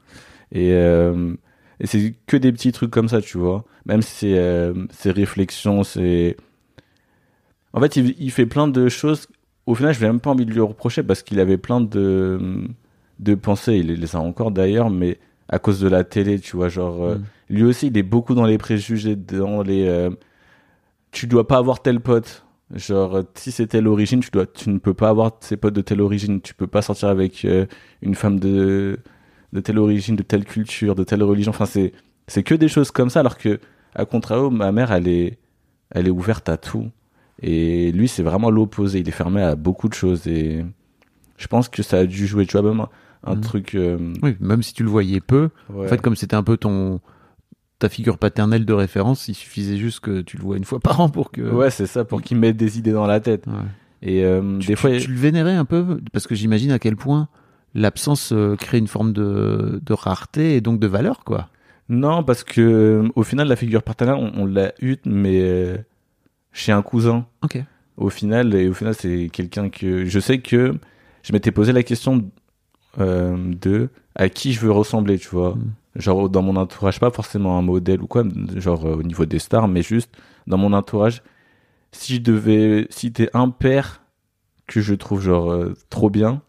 Et, euh, et c'est que des petits trucs comme ça, tu vois. Même ses, euh, ses réflexions, c'est. En fait, il, il fait plein de choses. Au final, je n'ai même pas envie de lui reprocher parce qu'il avait plein de, de pensées. Il les a encore d'ailleurs, mais à cause de la télé, tu vois. Genre, euh, Mm. Lui aussi, il est beaucoup dans les préjugés, dans les. euh, tu dois pas avoir tel pote. Genre, si c'est telle origine, tu, dois, tu ne peux pas avoir ses potes de telle origine. Tu peux pas sortir avec euh, une femme de, de telle origine, de telle culture, de telle religion. Enfin, c'est, c'est que des choses comme ça. Alors que, à contrario, ma mère, elle est, elle est ouverte à tout. Et lui, c'est vraiment l'opposé. Il est fermé à beaucoup de choses. Et je pense que ça a dû jouer. Tu vois, même un, un Mhm. truc. euh, Oui, même si tu le voyais peu, ouais. en fait comme c'était un peu ton ta figure paternelle de référence, il suffisait juste que tu le vois une fois par an pour que ouais, c'est ça, pour qu'il mette des idées dans la tête. Ouais. Et euh, Tu, des fois. tu le vénérais un peu parce que j'imagine à quel point l'absence euh, crée une forme de, de rareté et donc de valeur quoi. Non, parce que euh, au final, la figure paternelle, on, on l'a eue, mais euh, chez un cousin. Ok. Au final, et au final, c'est quelqu'un que je sais que je m'étais posé la question de à qui je veux ressembler, tu vois. Mm. Genre dans mon entourage, pas forcément un modèle ou quoi, genre euh, au niveau des stars, mais juste dans mon entourage, si je devais citer un père que je trouve genre euh, trop bien,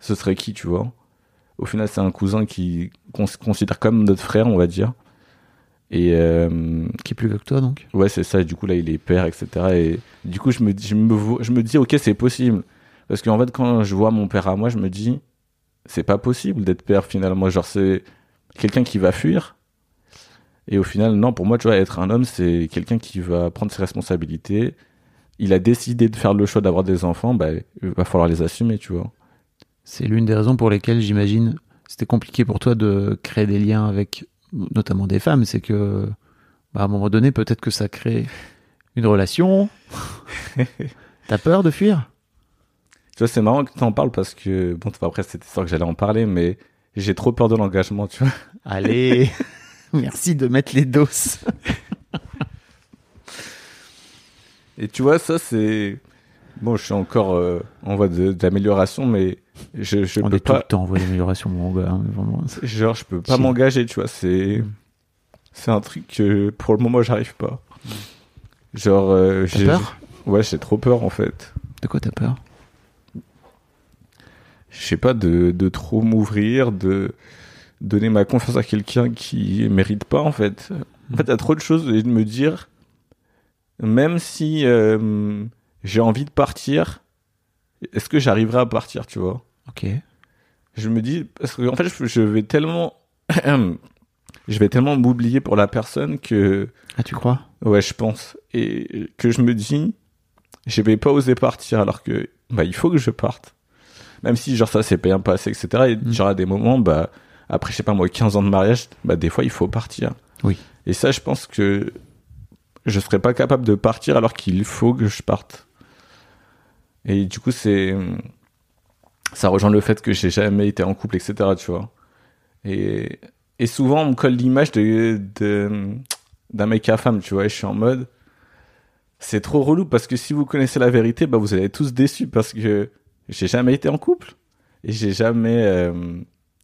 ce serait qui, tu vois? Au final, c'est un cousin qui qu'on se considère comme notre frère, on va dire. Et euh, Qui est plus que toi donc? Ouais, c'est ça. Et du coup, là, il est père, etc. Et du coup, je me, dis- je me, je me dis, ok, c'est possible. Parce qu'en fait, quand je vois mon père à moi, je me dis, c'est pas possible d'être père finalement. Genre, c'est quelqu'un qui va fuir. Et au final, non, pour moi, tu vois, être un homme, c'est quelqu'un qui va prendre ses responsabilités. Il a décidé de faire le choix d'avoir des enfants, bah, il va falloir les assumer, tu vois. C'est l'une des raisons pour lesquelles j'imagine c'était compliqué pour toi de créer des liens avec notamment des femmes. C'est que bah, à un moment donné, peut-être que ça crée une relation. <laughs> T'as peur de fuir? Tu vois, c'est marrant que tu en parles parce que, bon, après, c'était sûr que j'allais en parler, mais j'ai trop peur de l'engagement, tu vois. <laughs> Allez, <laughs> merci de mettre les doses. <laughs> Et tu vois, ça, c'est. Bon, je suis encore euh, en voie d'amélioration, mais je, je On peux est tout le temps en voie d'amélioration, mon gars. hein, vraiment. Genre, je peux pas m'engager, tu vois. C'est. C'est un truc que pour le moment, j'arrive pas. Genre. euh, j'ai- peur? Ouais, j'ai trop peur, en fait. De quoi t'as peur? Je sais pas, de, de trop m'ouvrir, de donner ma confiance à quelqu'un qui mérite pas, en fait. En fait, il y a trop de choses et de me dire, même si euh, j'ai envie de partir, est-ce que j'arriverai à partir, tu vois? Ok. Je me dis, parce que en fait, je, je vais tellement, <clears throat> je vais tellement m'oublier pour la personne que, Ah, tu crois? Ouais, je pense, et que je me dis, je vais pas oser partir alors que, bah, il faut que je parte. Même si, genre, ça s'est bien passé, etc. Et Mm. genre, à des moments, bah, après, je sais pas moi, 15 ans de mariage, bah, des fois, il faut partir. Oui. Et ça, je pense que je serais pas capable de partir alors qu'il faut que je parte. Et du coup, c'est, ça rejoint le fait que j'ai jamais été en couple, etc., tu vois. Et, et souvent, on me colle l'image de, de, d'un mec à femme, tu vois, et je suis en mode, c'est trop relou parce que si vous connaissez la vérité, bah, vous allez être tous déçus parce que j'ai jamais été en couple. Et j'ai jamais, euh,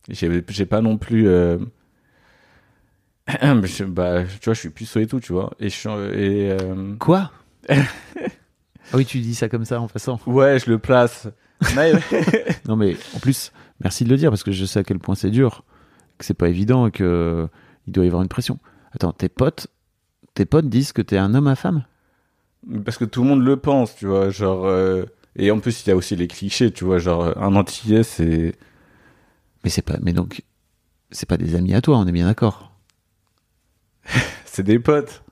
j'ai, pas non plus, euh, <clears throat> je- bah, tu vois, je suis puceau et tout, tu vois. Et je suis, et, euh, Quoi? <laughs> Ah oui, tu dis ça comme ça en passant. ouais, je le place. <laughs> Non mais en plus, merci de le dire parce que je sais à quel point c'est dur, que c'est pas évident et que il doit y avoir une pression. Attends, tes potes, tes potes disent que t'es un homme à femme? Parce que tout le monde le pense, tu vois, genre... euh, Et en plus, il y a aussi les clichés, tu vois, genre un antillais, c'est... Mais c'est pas, mais donc c'est pas des amis à toi, on est bien d'accord. <laughs> C'est des potes.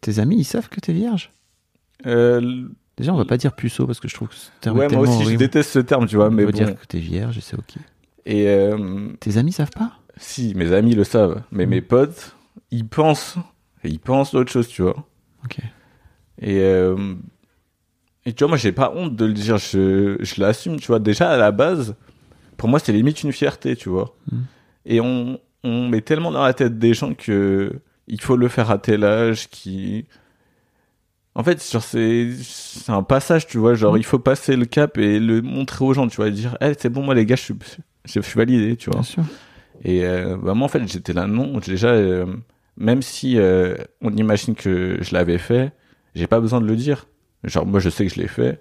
Tes amis, ils savent que t'es vierge? Euh, Déjà, on va pas dire puceau parce que je trouve que ce terme Ouais, est moi aussi, je déteste ce terme, tu vois, mais on va bon. dire que t'es vierge et c'est ok. Et euh, Tes amis savent pas? si, mes amis le savent, mais Mm. mes potes, ils pensent, ils pensent autre chose, tu vois. Ok. Et, euh, et tu vois, moi, j'ai pas honte de le dire, je, je l'assume, tu vois. Déjà, à la base, pour moi, c'est limite une fierté, tu vois. Mm. Et on, on met tellement dans la tête des gens que il faut le faire à tel âge, qui... En fait, genre, c'est, c'est un passage, tu vois, genre, Mm. il faut passer le cap et le montrer aux gens, tu vois, et dire, Eh, c'est bon, moi, les gars, je suis, je suis validé, tu vois. Bien sûr. Et euh, bah, moi, en fait, j'étais là, non. Déjà, euh, même si euh, on imagine que je l'avais fait, j'ai pas besoin de le dire. Genre, moi, je sais que je l'ai fait,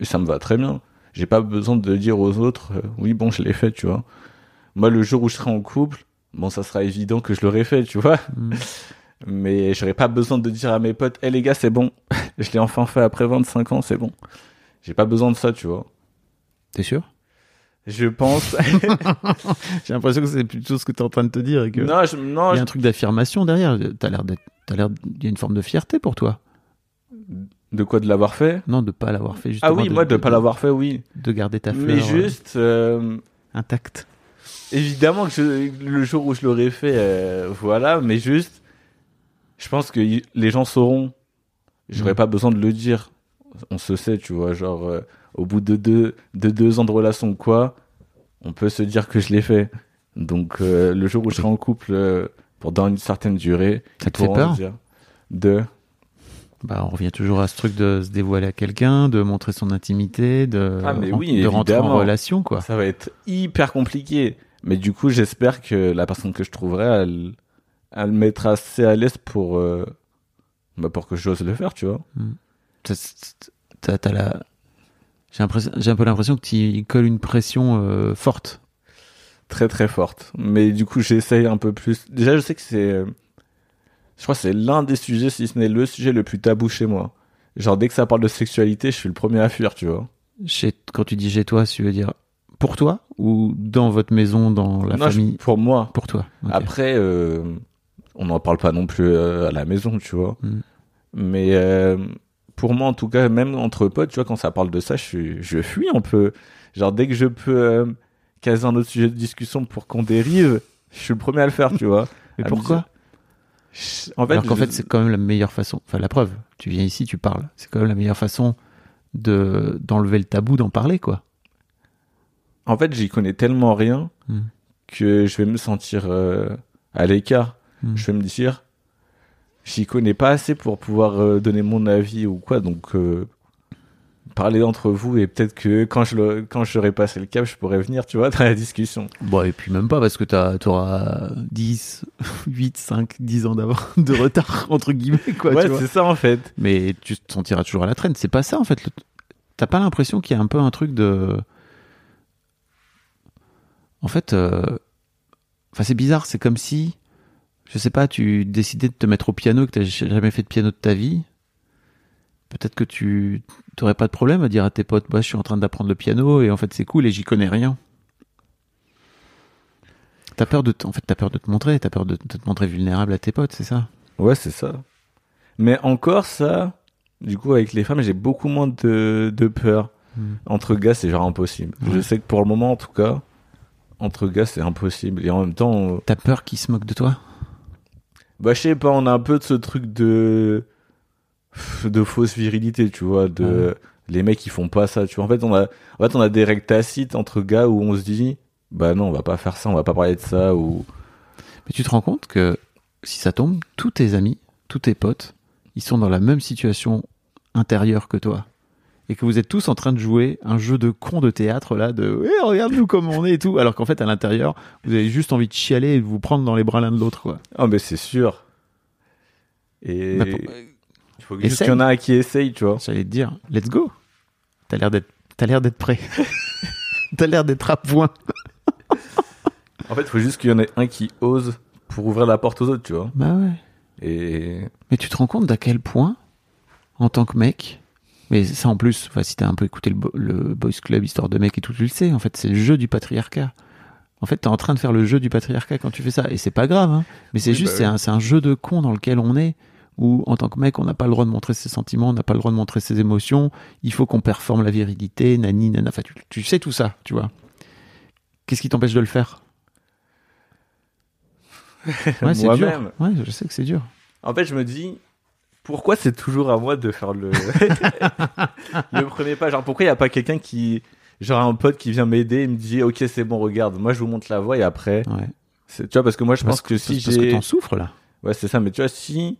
et ça me va très bien. J'ai pas besoin de dire aux autres, euh, oui, bon, je l'ai fait, tu vois. Moi, le jour où je serai en couple, bon, ça sera évident que je l'aurai fait, tu vois. Mm. <laughs> Mais j'aurais pas besoin de dire à mes potes, hé les gars, c'est bon. <laughs> je l'ai enfin fait après 25 ans, c'est bon. J'ai pas besoin de ça, tu vois. T'es sûr? Je pense. <laughs> J'ai l'impression que c'est plutôt ce que t'es en train de te dire et que non, je, non, il y je- a un truc d'affirmation derrière. T'as l'air d'être, l'air, il y a une forme de fierté pour toi. De quoi de l'avoir fait? Non, de pas l'avoir fait. Justement, Ah oui, moi, de pas l'avoir fait, oui. De garder ta fleur Mais euh, juste, euh, intacte. évidemment que je- le jour où je l'aurais fait, euh, voilà, mais juste, je pense que y- les gens sauront. J'aurais Mm. pas besoin de le dire. On se sait, tu vois, genre, euh, au bout de deux, de deux ans de relation ou quoi, on peut se dire que je l'ai fait. Donc, le jour où je serai en couple pendant une certaine durée, Ça te fait peur? dire de. Bah, on revient toujours à ce truc de se dévoiler à quelqu'un, de montrer son intimité, de, Ah, mais oui, de rentrer en relation, quoi. Ça va être hyper compliqué. Mais du coup, j'espère que la personne que je trouverai, elle, elle me mettra assez à l'aise pour, euh, bah, pour que j'ose le faire, tu vois. T'as- t'as- la- J'ai un peu l'impression que tu colles une pression euh, forte. Très très forte. Mais du coup, j'essaye un peu plus. Déjà, je sais que c'est. Je crois que c'est l'un des sujets, si ce n'est le sujet le plus tabou chez moi. Genre, dès que ça parle de sexualité, je suis le premier à fuir, tu vois. Chez, quand tu dis chez toi, tu veux dire pour toi ou dans votre maison, dans la Non, je- famille? pour moi. Pour toi. Après, euh, on n'en parle pas non plus euh, à la maison, tu vois. Mm. Mais euh, pour moi, en tout cas, même entre potes, tu vois, quand ça parle de ça, je, je fuis un peu. Genre, dès que je peux caser un autre sujet de discussion pour qu'on dérive, je suis le premier à le faire, tu vois. <laughs> Mais pourquoi? En fait, Alors qu'en je- fait, c'est quand même la meilleure façon. Enfin, la preuve, tu viens ici, tu parles. C'est quand même la meilleure façon de d'enlever le tabou, d'en parler, quoi. en fait, j'y connais tellement rien Mm. que je vais me sentir euh, à l'écart. Mm. Je vais me dire, j'y connais pas assez pour pouvoir euh, donner mon avis ou quoi. Donc, euh, parler entre vous et peut-être que quand je le- quand j'aurai passé le cap, je pourrais venir, tu vois, dans la discussion. Bon, et puis même pas parce que tu auras 10, 8, 5, 10 ans d'avant de retard, <laughs> entre guillemets, quoi. ouais, c'est ça en fait. Mais tu te sentiras toujours à la traîne. C'est pas ça, en fait. Le- T'as pas l'impression qu'il y a un peu un truc de. En fait, euh, enfin, c'est bizarre. C'est comme si, je sais pas, tu décidais de te mettre au piano et que t'as jamais fait de piano de ta vie. Peut-être que tu t'aurais pas de problème à dire à tes potes, bah, je suis en train d'apprendre le piano et en fait c'est cool et j'y connais rien. T'as peur de, t- en fait, t'as peur de te montrer, t'as peur de, de te montrer vulnérable à tes potes, c'est ça? Ouais, c'est ça. Mais encore ça, du coup, avec les femmes, j'ai beaucoup moins de, de peur. Mm. Entre gars, c'est genre impossible. Je sais que pour le moment, en tout cas, entre gars, c'est impossible. Et en même temps, T'as peur qu'ils se moquent de toi? Bah, je sais pas, on a un peu de ce truc de, de fausse virilité, tu vois, de, les mecs, ils font pas ça, tu vois. En fait, on a, en fait, on a des règles tacites entre gars où on se dit, bah non, on va pas faire ça, on va pas parler de ça, ou, Mais tu te rends compte que si ça tombe, tous tes amis, tous tes potes, ils sont dans la même situation intérieure que toi. Et que vous êtes tous en train de jouer un jeu de con de théâtre là, de Eh, regarde-nous comme on est et tout. Alors qu'en fait, à l'intérieur, vous avez juste envie de chialer et de vous prendre dans les bras l'un de l'autre. quoi. ah, mais c'est sûr. Et, Bah, pour- il faut juste qu'il y en a un qui essaye, tu vois. J'allais te dire, let's go. T'as l'air d'être, t'as l'air d'être prêt. <laughs> T'as l'air d'être à point. <laughs> En fait, il faut juste qu'il y en ait un qui ose pour ouvrir la porte aux autres, tu vois. Bah ouais. Et Mais tu te rends compte d'à quel point, en tant que mec, mais ça en plus, enfin, si t'as un peu écouté le, bo- le Boys Club, histoire de mec et tout, tu le sais, en fait, c'est le jeu du patriarcat. En fait, t'es en train de faire le jeu du patriarcat quand tu fais ça, et c'est pas grave, hein. mais c'est Oui, juste, bah c'est un, c'est un jeu de con dans lequel on est, où en tant que mec, on n'a pas le droit de montrer ses sentiments, on n'a pas le droit de montrer ses émotions, il faut qu'on performe la virilité, nani, nana, enfin, tu, tu sais tout ça, tu vois. Qu'est-ce qui t'empêche de le faire? Ouais, c'est dur. Ouais, je sais que c'est dur. En fait, je me dis, pourquoi c'est toujours à moi de faire le, <laughs> le premier pas? Genre, pourquoi il n'y a pas quelqu'un qui. Genre, un pote qui vient m'aider et me dit, ok, c'est bon, regarde, moi je vous montre la voie et après. Ouais. Tu vois, parce que moi je Parce pense que si parce que j'ai. t'en souffres là. Ouais, c'est ça, mais tu vois, si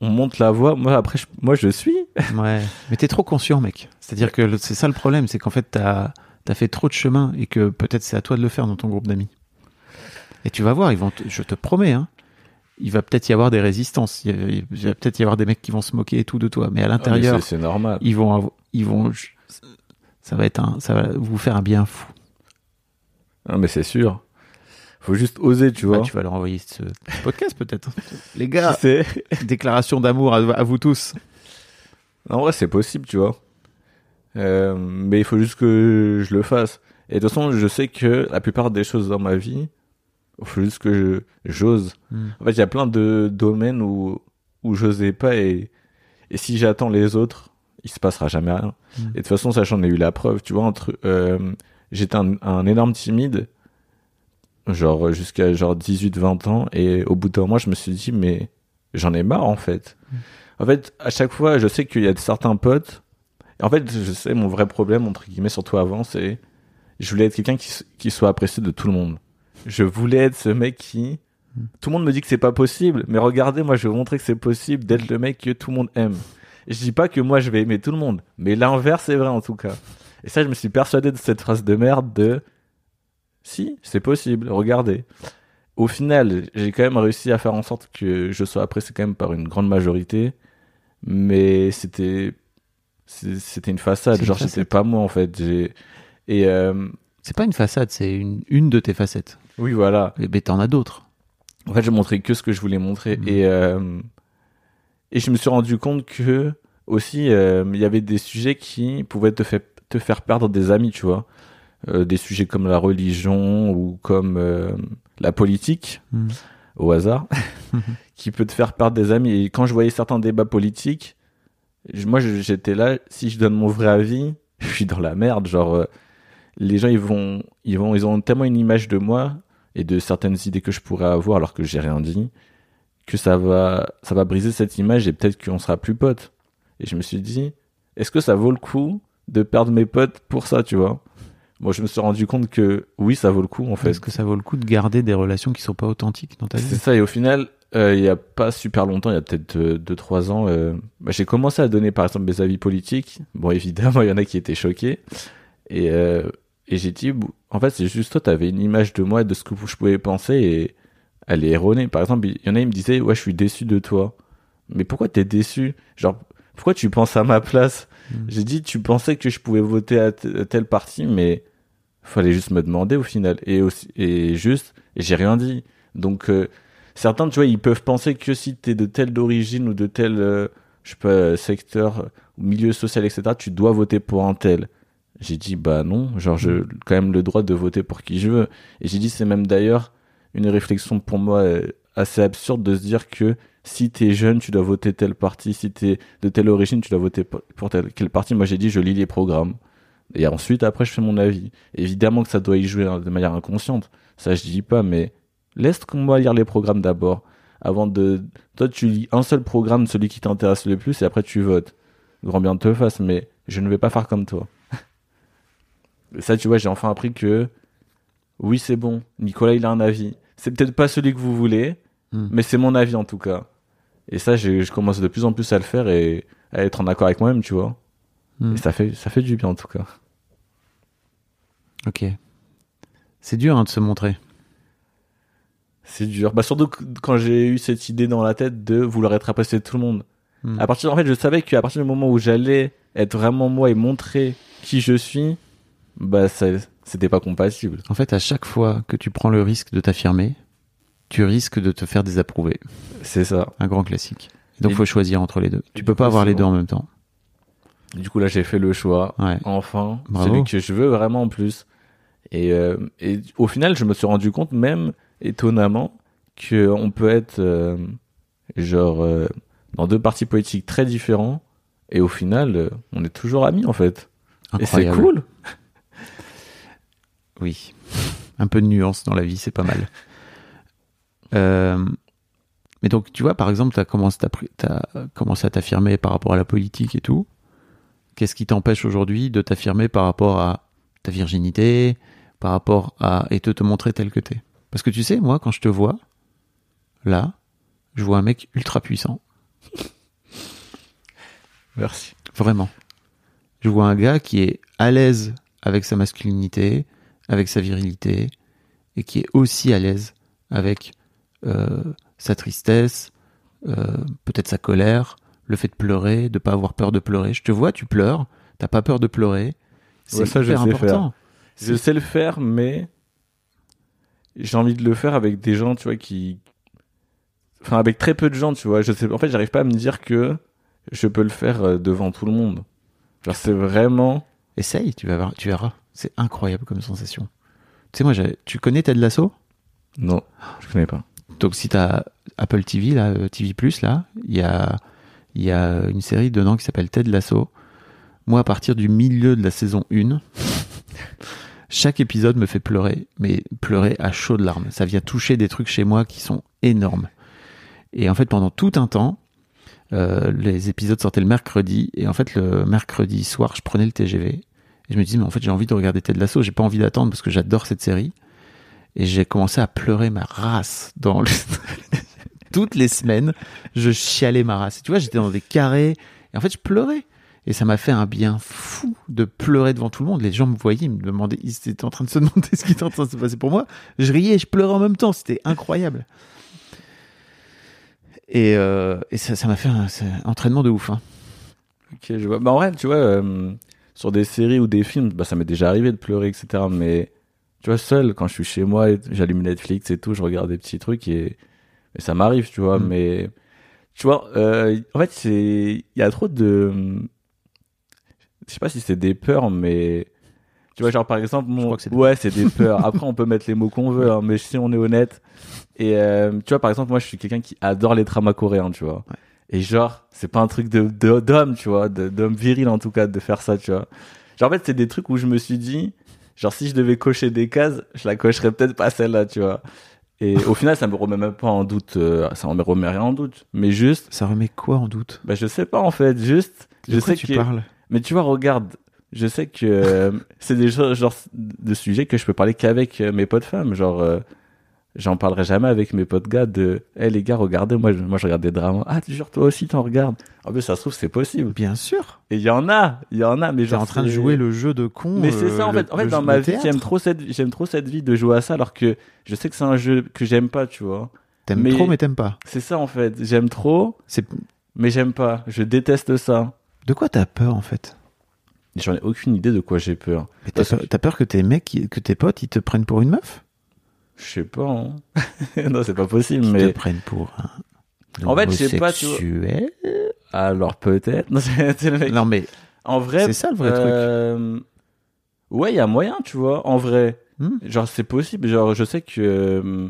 on monte la voie, moi après, je... moi je suis. <laughs> Ouais, mais t'es trop conscient, mec. C'est-à-dire que c'est ça le problème, c'est qu'en fait, t'as as fait trop de chemin et que peut-être c'est à toi de le faire dans ton groupe d'amis. Et tu vas voir, ils vont, te- je te promets, hein, il va peut-être y avoir des résistances. Il, va- il va peut-être y avoir des mecs qui vont se moquer et tout de toi, mais à Ah, l'intérieur, c'est- c'est normal. ils vont, ils vont, ça va être un, ça va vous faire un bien fou. Ah, mais c'est sûr. Faut juste oser, tu Bah, vois. tu vas leur envoyer ce podcast peut-être. <laughs> Les gars, sait <laughs> déclaration d'amour à, à vous tous. En vrai, c'est possible, tu vois. Euh, mais il faut juste que je le fasse. Et de toute façon, je sais que la plupart des choses dans ma vie, il faut juste que je- j'ose. Hmm. En fait, il y a plein de domaines où, où j'osais pas et, et si j'attends les autres, il se passera jamais rien. Mm. Et de toute façon, ça, j'en ai eu la preuve, tu vois. Entre, euh, j'étais un, un énorme timide, genre jusqu'à genre 18-20 ans, et au bout d'un mois, je me suis dit, mais j'en ai marre, en fait. En fait, à chaque fois, je sais qu'il y a certains potes, et en fait, je sais, mon vrai problème, entre guillemets, surtout avant, c'est, je voulais être quelqu'un qui, qui soit apprécié de tout le monde. Je voulais être ce mec qui, tout le monde me dit que c'est pas possible, mais regardez, moi, je vais vous montrer que c'est possible d'être le mec que tout le monde aime. Je dis pas que moi je vais aimer tout le monde, mais l'inverse est vrai en tout cas. Et ça, je me suis persuadé de cette phrase de merde de si, c'est possible, regardez. Au final, j'ai quand même réussi à faire en sorte que je sois apprécié quand même par une grande majorité, mais c'était c'était une façade, une genre c'était pas moi en fait. Et euh, C'est pas une façade, c'est une, une de tes facettes. oui, voilà. Mais t'en as d'autres. En fait, je montrais que ce que je voulais montrer. Mhm. Et, euh, et je me suis rendu compte que aussi, euh, il y avait des sujets qui pouvaient te, fait- te faire perdre des amis, tu vois. Euh, des sujets comme la religion ou comme euh, la politique, Mhm. au hasard, <laughs> qui peut te faire perdre des amis. Et quand je voyais certains débats politiques, je- moi, j'étais là, si je donne mon vrai avis, <laughs> je suis dans la merde. Genre, euh, les gens, ils vont, ils vont, ils ont tellement une image de moi et de certaines idées que je pourrais avoir alors que j'ai rien dit, que ça va, ça va briser cette image et peut-être qu'on sera plus potes. Et je me suis dit, est-ce que ça vaut le coup de perdre mes potes pour ça, tu vois? Moi, je me suis rendu compte que oui, ça vaut le coup en fait. Est-ce que ça vaut le coup de garder des relations qui sont pas authentiques dans ta C'est vie ça, et au final, euh, il y a pas super longtemps, il y a peut-être 2-3 ans, euh, bah, j'ai commencé à donner par exemple mes avis politiques. Bon, évidemment, il y en a qui étaient choqués. Et, euh, et j'ai dit, en fait, c'est juste toi, t'avais une image de moi, de ce que je pouvais penser, et elle est erronée. Par exemple, il y en a, ils me disaient, ouais, je suis déçu de toi. Mais pourquoi t'es déçu? Genre, pourquoi tu penses à ma place Mm. J'ai dit, tu pensais que je pouvais voter à tel parti, mais fallait juste me demander au final. Et, aussi, et juste, et j'ai rien dit. Donc, euh, certains, tu vois, ils peuvent penser que si t'es de telle d'origine ou de tel, euh, je sais pas, secteur, ou milieu social, etc., tu dois voter pour un tel. J'ai dit, bah non, genre, j'ai quand même le droit de voter pour qui je veux. Et j'ai dit, c'est même d'ailleurs une réflexion pour moi euh, assez absurde de se dire que si t'es jeune, tu dois voter tel parti, si t'es de telle origine, tu dois voter pour tel quel parti. Moi, j'ai dit, je lis les programmes. Et ensuite, après, je fais mon avis. Évidemment que ça doit y jouer hein, de manière inconsciente. Ça, je dis pas, mais laisse-moi lire les programmes d'abord. Avant de. Toi, tu lis un seul programme, celui qui t'intéresse le plus, et après, tu votes. Grand bien te fasse, mais je ne vais pas faire comme toi. <laughs> Et ça, tu vois, j'ai enfin appris que. Oui, c'est bon. Nicolas, il a un avis. C'est peut-être pas celui que vous voulez, Hmm. mais c'est mon avis en tout cas. Et ça, je commence de plus en plus à le faire et à être en accord avec moi-même, tu vois. Hmm. Et ça fait, ça fait du bien en tout cas. Ok. C'est dur hein, de se montrer. C'est dur. Bah, surtout quand j'ai eu cette idée dans la tête de vouloir être apprécié de tout le monde. Hmm. À partir, en fait, je savais qu'à partir du moment où j'allais être vraiment moi et montrer qui je suis, bah, ça, c'était pas compatible. En fait, à chaque fois que tu prends le risque de t'affirmer, tu risques de te faire désapprouver. C'est ça. Un grand classique. Donc, Et- faut choisir entre les deux. Tu peux pas avoir les deux en même temps. Du coup, là, j'ai fait le choix. Ouais. Enfin, Bravo. celui que je veux vraiment en plus. Et, euh, et au final, je me suis rendu compte, même étonnamment, qu'on peut être euh, genre euh, dans deux partis politiques très différents. Et au final, on est toujours amis en fait. Et c'est Incroyable. cool. Oui. Un peu de nuance dans la vie, c'est pas mal. <laughs> Euh, mais donc, tu vois, par exemple, tu as commencé, t'as commencé à t'affirmer par rapport à la politique et tout. Qu'est-ce qui t'empêche aujourd'hui de t'affirmer par rapport à ta virginité, par rapport à. et de te montrer tel que t'es? Parce que tu sais, moi, quand je te vois, là, je vois un mec ultra puissant. <laughs> Merci. Vraiment. Je vois un gars qui est à l'aise avec sa masculinité, avec sa virilité, et qui est aussi à l'aise avec sa tristesse, euh, peut-être sa colère, le fait de pleurer, de pas avoir peur de pleurer. Je te vois, tu pleures, t'as pas peur de pleurer. C'est Ouais, ça, je hyper sais important. Je sais le faire, mais j'ai envie de le faire avec des gens, tu vois, qui. Enfin, avec très peu de gens, tu vois. Je sais... En fait, j'arrive pas à me dire que je peux le faire euh, devant tout le monde. Genre, c'est vraiment. Essaye, tu vas voir, tu verras. C'est incroyable comme sensation. Tu sais, moi, tu connais Ted Lasso? Non, je connais pas. Donc si t'as Apple TV là, euh, TV là, il y a y a une série dedans qui s'appelle Ted Lasso. Moi, à partir du milieu de la saison 1, <laughs> chaque épisode me fait pleurer, mais pleurer à chaudes larmes. Ça vient toucher des trucs chez moi qui sont énormes. Et en fait, pendant tout un temps, euh, les épisodes sortaient le mercredi, et en fait, le mercredi soir, je prenais le TGV, et je me disais, mais en fait, j'ai envie de regarder Ted Lasso, j'ai pas envie d'attendre parce que j'adore cette série. Et j'ai commencé à pleurer ma race dans <laughs> toutes les semaines. Je chialais ma race. Tu vois, j'étais dans des carrés Et en fait, je pleurais. Et ça m'a fait un bien fou de pleurer devant tout le monde. Les gens me voyaient, ils me demandaient, ils étaient en train de se <laughs> demander ce qui était en train de se passer pour moi. Je riais je pleurais en même temps. C'était incroyable. Et, euh, et ça m'a fait un entraînement de ouf. Hein. Ok, je vois. Bah, en vrai, tu vois, euh, sur des séries ou des films, bah, ça m'est déjà arrivé de pleurer, etc. Mais, tu vois, seul, quand je suis chez moi, j'allume Netflix et tout, je regarde des petits trucs et, et ça m'arrive, tu vois. Mm. Mais, tu vois, euh, en fait, c'est, il y a trop de, je sais pas si c'est des peurs, mais, tu vois, genre, par exemple, mon, c'est des ouais, c'est des peurs. <laughs> Après, on peut mettre les mots qu'on veut, hein, mais si on est honnête. Et, euh, tu vois, par exemple, moi, je suis quelqu'un qui adore les dramas coréens, tu vois. Ouais. Et genre, c'est pas un truc de d'homme, tu vois, d'homme viril en tout cas, de faire ça, tu vois. Genre, en fait, c'est des trucs où je me suis dit, genre, si je devais cocher des cases, je la cocherais peut-être pas celle-là, tu vois. Et au final, ça me remet même pas en doute, euh, ça me remet rien en doute. Mais juste, Ça remet quoi en doute? Bah, je sais pas en fait, juste, De je quoi sais tu que. parles? Mais tu vois, regarde, je sais que euh, <laughs> c'est des genre de sujets que je peux parler qu'avec euh, mes potes femmes. Genre, euh, j'en parlerai jamais avec mes potes gars de, hé les gars, regardez, moi, je, moi, je regarde des dramas. Ah, tu jures, toi aussi, t'en regardes. En plus, ça se trouve, c'est possible. Bien sûr. Et il y en a, il y en a, mais T'es genre. en train de jouer le jeu de con. Mais c'est euh, ça, en le- fait. En fait, dans ma vie, j'aime trop cette, j'aime trop cette vie de jouer à ça, alors que je sais que c'est un jeu que j'aime pas, tu vois. T'aimes mais- trop, mais t'aimes pas. C'est ça, en fait. J'aime trop, C'est mais j'aime pas. Je déteste ça. de quoi t'as peur en fait? J'en ai aucune idée de quoi j'ai peur. Mais t'as peur, que- t'as peur que tes mecs, que tes potes, ils te prennent pour une meuf? Je sais pas. hein. <laughs> non, c'est pas possible, Qu'ils mais. te prennent pour un. En fait, je sais pas, tu vois. Alors peut-être. <laughs> Non. Non mais En vrai. c'est ça le vrai euh, Ouais, il y a moyen, tu vois. En vrai. Hmm. Genre, c'est possible. Genre, je sais que. euh,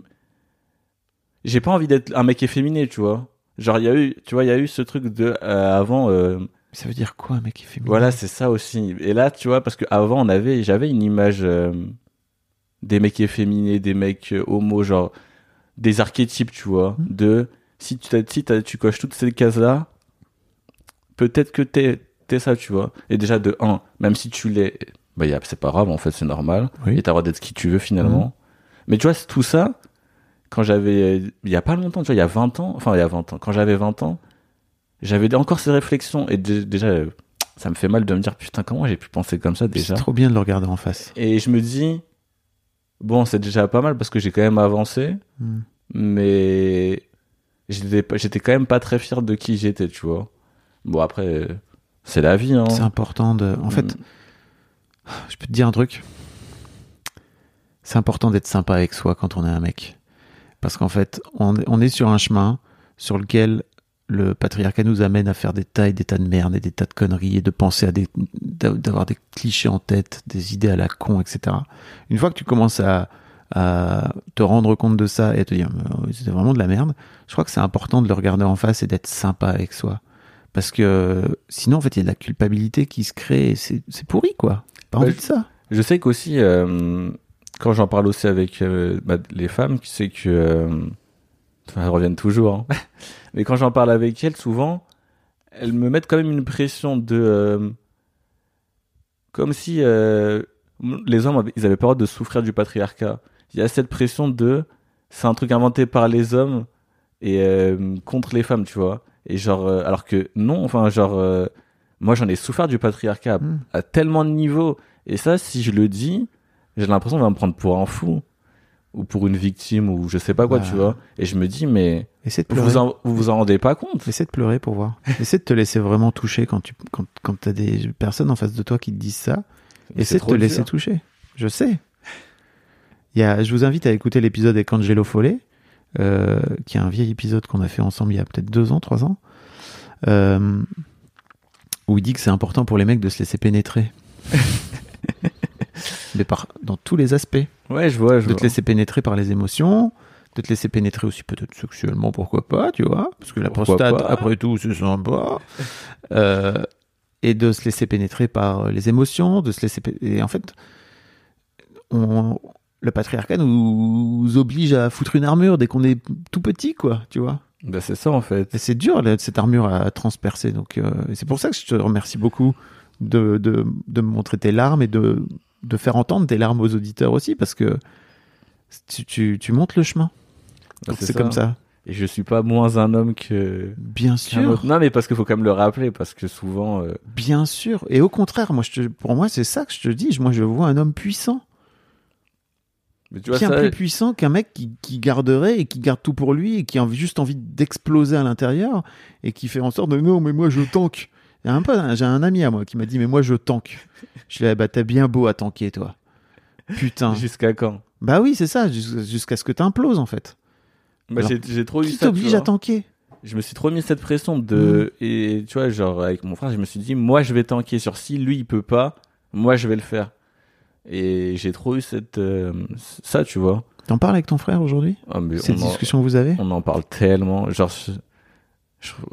J'ai pas envie d'être un mec efféminé, tu vois. Genre, il y a eu, tu vois, il y a eu ce truc de euh, avant. euh, truc. Ça veut dire quoi un mec efféminé? Voilà, c'est ça aussi. Et là, tu vois, parce que avant, on avait, j'avais une image euh, des mecs efféminés, des mecs euh, homo, genre des archétypes, tu vois, Mhm. de si tu si tu coches toutes ces cases-là, peut-être que t'es t'es ça, tu vois. Et déjà de un, même si tu l'es, bah c'est pas grave, en fait, c'est normal. Oui. Et t'as le droit d'être qui tu veux finalement. Mhm. Mais tu vois, c'est tout ça, quand j'avais, il y a pas longtemps, tu vois, il y a 20 ans, enfin il y a 20 ans, quand j'avais 20 ans, j'avais encore ces réflexions et dé- déjà ça me fait mal de me dire putain comment j'ai pu penser comme ça C'est déjà trop bien de le regarder en face. et je me dis bon c'est déjà pas mal parce que j'ai quand même avancé Hmm. mais j'étais quand même pas très fier de qui j'étais tu vois bon après c'est la vie hein C'est important de. En fait, Mm. je peux te dire un truc. C'est important d'être sympa avec soi quand on est un mec. Parce qu'en fait, on, on est sur un chemin sur lequel le patriarcat nous amène à faire des tas et des tas de merde et des tas de conneries et de penser à des, d'a- d'avoir des clichés en tête, des idées à la con, etc. Une fois que tu commences à, à te rendre compte de ça et à te dire, euh, c'était vraiment de la merde, je crois que c'est important de le regarder en face et d'être sympa avec soi. Parce que sinon, en fait, il y a de la culpabilité qui se crée et c'est c'est pourri, quoi. Pas Ouais, envie de ça. Je sais qu'aussi, euh, quand j'en parle aussi avec euh, bah, les femmes, c'est que. euh, enfin, elles reviennent toujours. hein. <laughs> Mais quand j'en parle avec elles, souvent, elles me mettent quand même une pression de. euh, comme si euh, les hommes, ils avaient droit de souffrir du patriarcat. Il y a cette pression de. C'est un truc inventé par les hommes et euh, contre les femmes, tu vois. Et genre. alors que non, enfin, genre. moi, j'en ai souffert du patriarcat Mm. à tellement de niveaux. Et ça, si je le dis, j'ai l'impression qu'on va me prendre pour un fou. Ou pour une victime, ou je sais pas quoi, Bah. tu vois. Et je me dis, mais Essaie de vous pleurer. vous en, vous vous en rendez pas compte Essaie de pleurer pour voir. <laughs> Essaie de te laisser vraiment toucher quand tu quand, quand t'as des personnes en face de toi qui te disent ça. Essaie de te laisser dur. toucher. Je sais. Il y a, je vous invite à écouter l'épisode avec Angelo Follet, euh, qui est un vieil épisode qu'on a fait ensemble il y a peut-être deux ans, trois ans, euh, où il dit que c'est important pour les mecs de se laisser pénétrer. <laughs> Mais par, dans tous les aspects. Ouais, je vois, je de vois. te laisser pénétrer par les émotions, de te laisser pénétrer aussi peut-être sexuellement, pourquoi pas, tu vois, parce que la Pourquoi prostate, pas. après tout, c'est sympa. Euh, et de se laisser pénétrer par les émotions, de se laisser et en fait, on, le patriarcat nous oblige à foutre une armure dès qu'on est tout petit, quoi, tu vois. Bah, c'est ça, en fait. Et c'est dur cette armure à transpercer, donc euh, c'est pour ça que je te remercie beaucoup de, de, de me montrer tes larmes et de, de faire entendre tes larmes aux auditeurs aussi, parce que tu, tu, tu montes le chemin. Bah, c'est comme ça. Et je suis pas moins un homme que. Bien sûr. autre. Non, mais parce qu'il faut quand même le rappeler, parce que souvent. euh, Bien sûr. Et au contraire, moi, je te, pour moi, c'est ça que je te dis. Moi, je vois un homme puissant. Mais tu vois, bien ça, plus puissant qu'un mec qui, qui garderait et qui garde tout pour lui et qui a juste envie d'exploser à l'intérieur et qui fait en sorte de non, mais moi, je tank. A un j'ai un ami à moi qui m'a dit, mais moi, je tank. Je lui ai dit, bah, t'es bien beau à tanker, toi. Putain. jusqu'à quand? Bah oui, c'est ça, jus- jusqu'à ce que t'imploses, en fait. Bah, j'ai, j'ai trop eu ça. t'oblige à tanker? Je me suis trop mis cette pression de. Mm. Et tu vois, genre, avec mon frère, je me suis dit, moi, je vais tanker sur si lui, il peut pas, moi, je vais le faire. Et j'ai trop eu cette. euh, ça, tu vois. T'en parles avec ton frère aujourd'hui? Ah, Cette en- discussion que vous avez? On en parle tellement. Genre,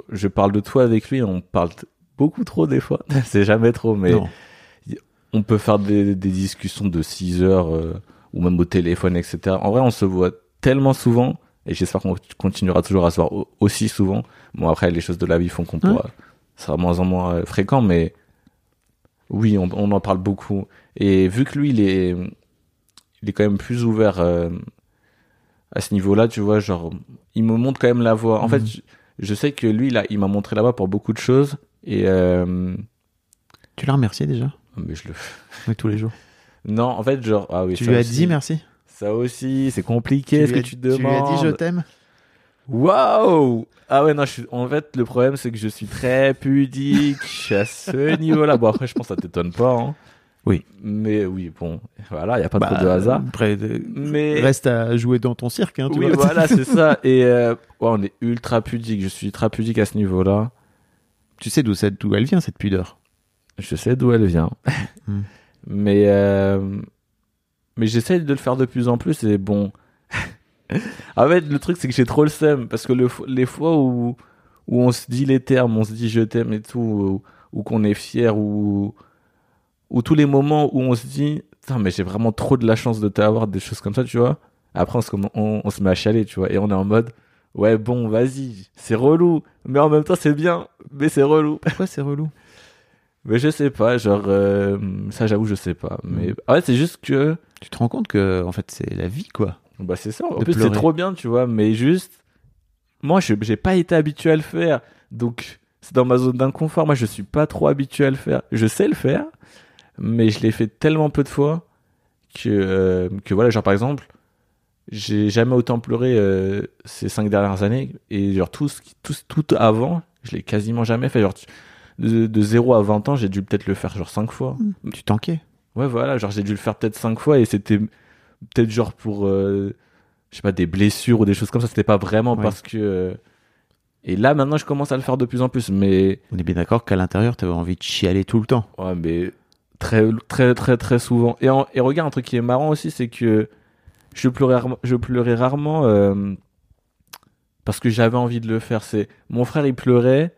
je, parle de toi avec lui, on parle beaucoup trop des fois. <laughs> C'est jamais trop, mais Non. on peut faire des, des discussions de 6 heures euh, ou même au téléphone, etc. En vrai, on se voit tellement souvent et j'espère qu'on continuera toujours à se voir au- aussi souvent. Bon, après, les choses de la vie font qu'on pourra. Ça sera moins en moins euh, fréquent, mais oui, on, on en parle beaucoup. Et vu que lui, il est, il est quand même plus ouvert euh, à ce niveau-là, tu vois, genre, il me montre quand même la voie. En fait, je, je sais que lui, là, il m'a montré la voie pour beaucoup de choses et. Euh, Tu l'as remercié déjà mais je le Oui, tous les jours. non, en fait, genre, ah oui, tu lui as aussi. dit merci Ça aussi, c'est compliqué, ce que as- tu Tu lui as demandes. dit je t'aime Waouh Ah ouais, non, je suis... en fait, le problème, c'est que je suis très pudique à ce <laughs> niveau-là. Bon, après, je pense que ça t'étonne pas. Hein. Oui. Mais oui, bon, voilà, il n'y a pas Bah, trop de hasard. Après, de- Mais- reste à jouer dans ton cirque, hein, tu Oui, vois. voilà, c'est <laughs> ça. Et euh, ouais, on est ultra pudique. Je suis ultra pudique à ce niveau-là. Tu sais d'où d'où elle vient cette pudeur? Je sais d'où elle vient. <laughs> Hmm. Mais, euh, mais j'essaie de le faire de plus en plus et bon. <laughs> en fait, le truc, c'est que j'ai trop le seum parce que le, les fois où, où on se dit les termes, on se dit je t'aime et tout, ou, ou qu'on est fier, ou, ou tous les moments où on se dit, putain, mais j'ai vraiment trop de la chance de t'avoir, des choses comme ça, tu vois. Après, on se, on se met à chialer, tu vois, et on est en mode, ouais, bon, vas-y, c'est relou, mais en même temps, c'est bien, mais c'est relou. <laughs> Pourquoi c'est relou? Mais je sais pas, genre euh, ça j'avoue je sais pas. Mais en fait c'est juste que Tu te rends compte que en fait c'est la vie quoi. bah c'est ça. En plus c'est trop bien tu vois, mais juste moi je j'ai pas été habitué à le faire, donc c'est dans ma zone d'inconfort. Moi je suis pas trop habitué à le faire. Je sais le faire, mais je l'ai fait tellement peu de fois que euh, que voilà genre par exemple j'ai jamais autant pleuré euh, ces cinq dernières années et genre tout ce qui- tout tout avant je l'ai quasiment jamais fait genre tu- de, de 0 à 20 ans j'ai dû peut-être le faire genre 5 fois Tu tanquais. Ouais, voilà, genre j'ai dû le faire peut-être cinq fois et c'était peut-être genre pour, euh, je sais pas, des blessures ou des choses comme ça. C'était pas vraiment Ouais. parce que. euh, Et là, maintenant, je commence à le faire de plus en plus, mais. On est bien d'accord qu'à l'intérieur t'avais envie de chialer tout le temps. Ouais, mais très, très, très, très souvent. Et, en- et regarde, un truc qui est marrant aussi, c'est que je pleurais, rarement- je pleurais rarement euh, parce que j'avais envie de le faire. C'est mon frère, il pleurait,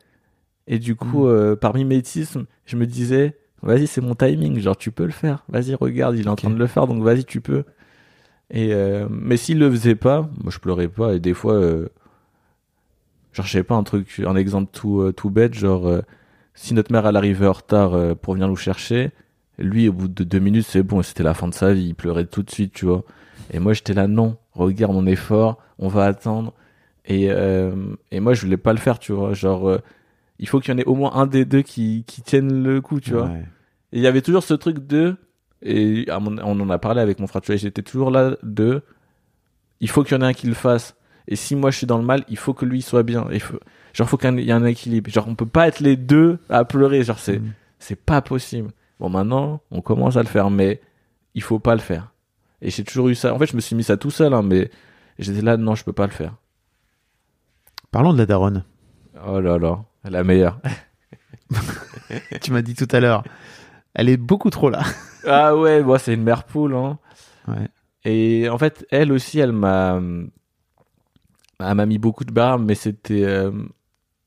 et du coup, Mm. euh, par mimétisme, je me disais, vas-y, c'est mon timing, genre tu peux le faire. Vas-y, regarde, il est en train de le faire, donc vas-y, tu peux. Et euh, mais s'il le faisait pas, moi je pleurais pas, et des fois, genre je sais pas un truc, un exemple tout tout bête, genre si notre mère elle arrivait en retard pour venir nous chercher, lui au bout de deux minutes c'est bon, c'était la fin de sa vie, il pleurait tout de suite, tu vois. Et moi j'étais là non, regarde mon effort, on va attendre. Et euh, et moi je voulais pas le faire, tu vois, genre euh, il faut qu'il y en ait au moins un des deux qui qui tienne le coup, tu vois. Ouais. Et il y avait toujours ce truc de, et on en a parlé avec mon frère, tu vois, j'étais toujours là de, il faut qu'il y en ait un qui le fasse. Et si moi je suis dans le mal, il faut que lui soit bien. Il faut, genre, faut qu'il y ait un équilibre. Genre, on peut pas être les deux à pleurer. Genre, c'est, Mm. c'est pas possible. Bon, maintenant, on commence à le faire, mais il faut pas le faire. Et j'ai toujours eu ça. En fait, je me suis mis ça tout seul, hein, mais j'étais là, non, je peux pas le faire. Parlons de la daronne. Oh là là, la meilleure. <laughs> tu m'as dit tout à l'heure. Elle est beaucoup trop là. ah ouais, moi, c'est une mère poule, hein. Ouais. Et en fait, elle aussi, elle m'a, elle m'a mis beaucoup de barres, mais c'était, euh,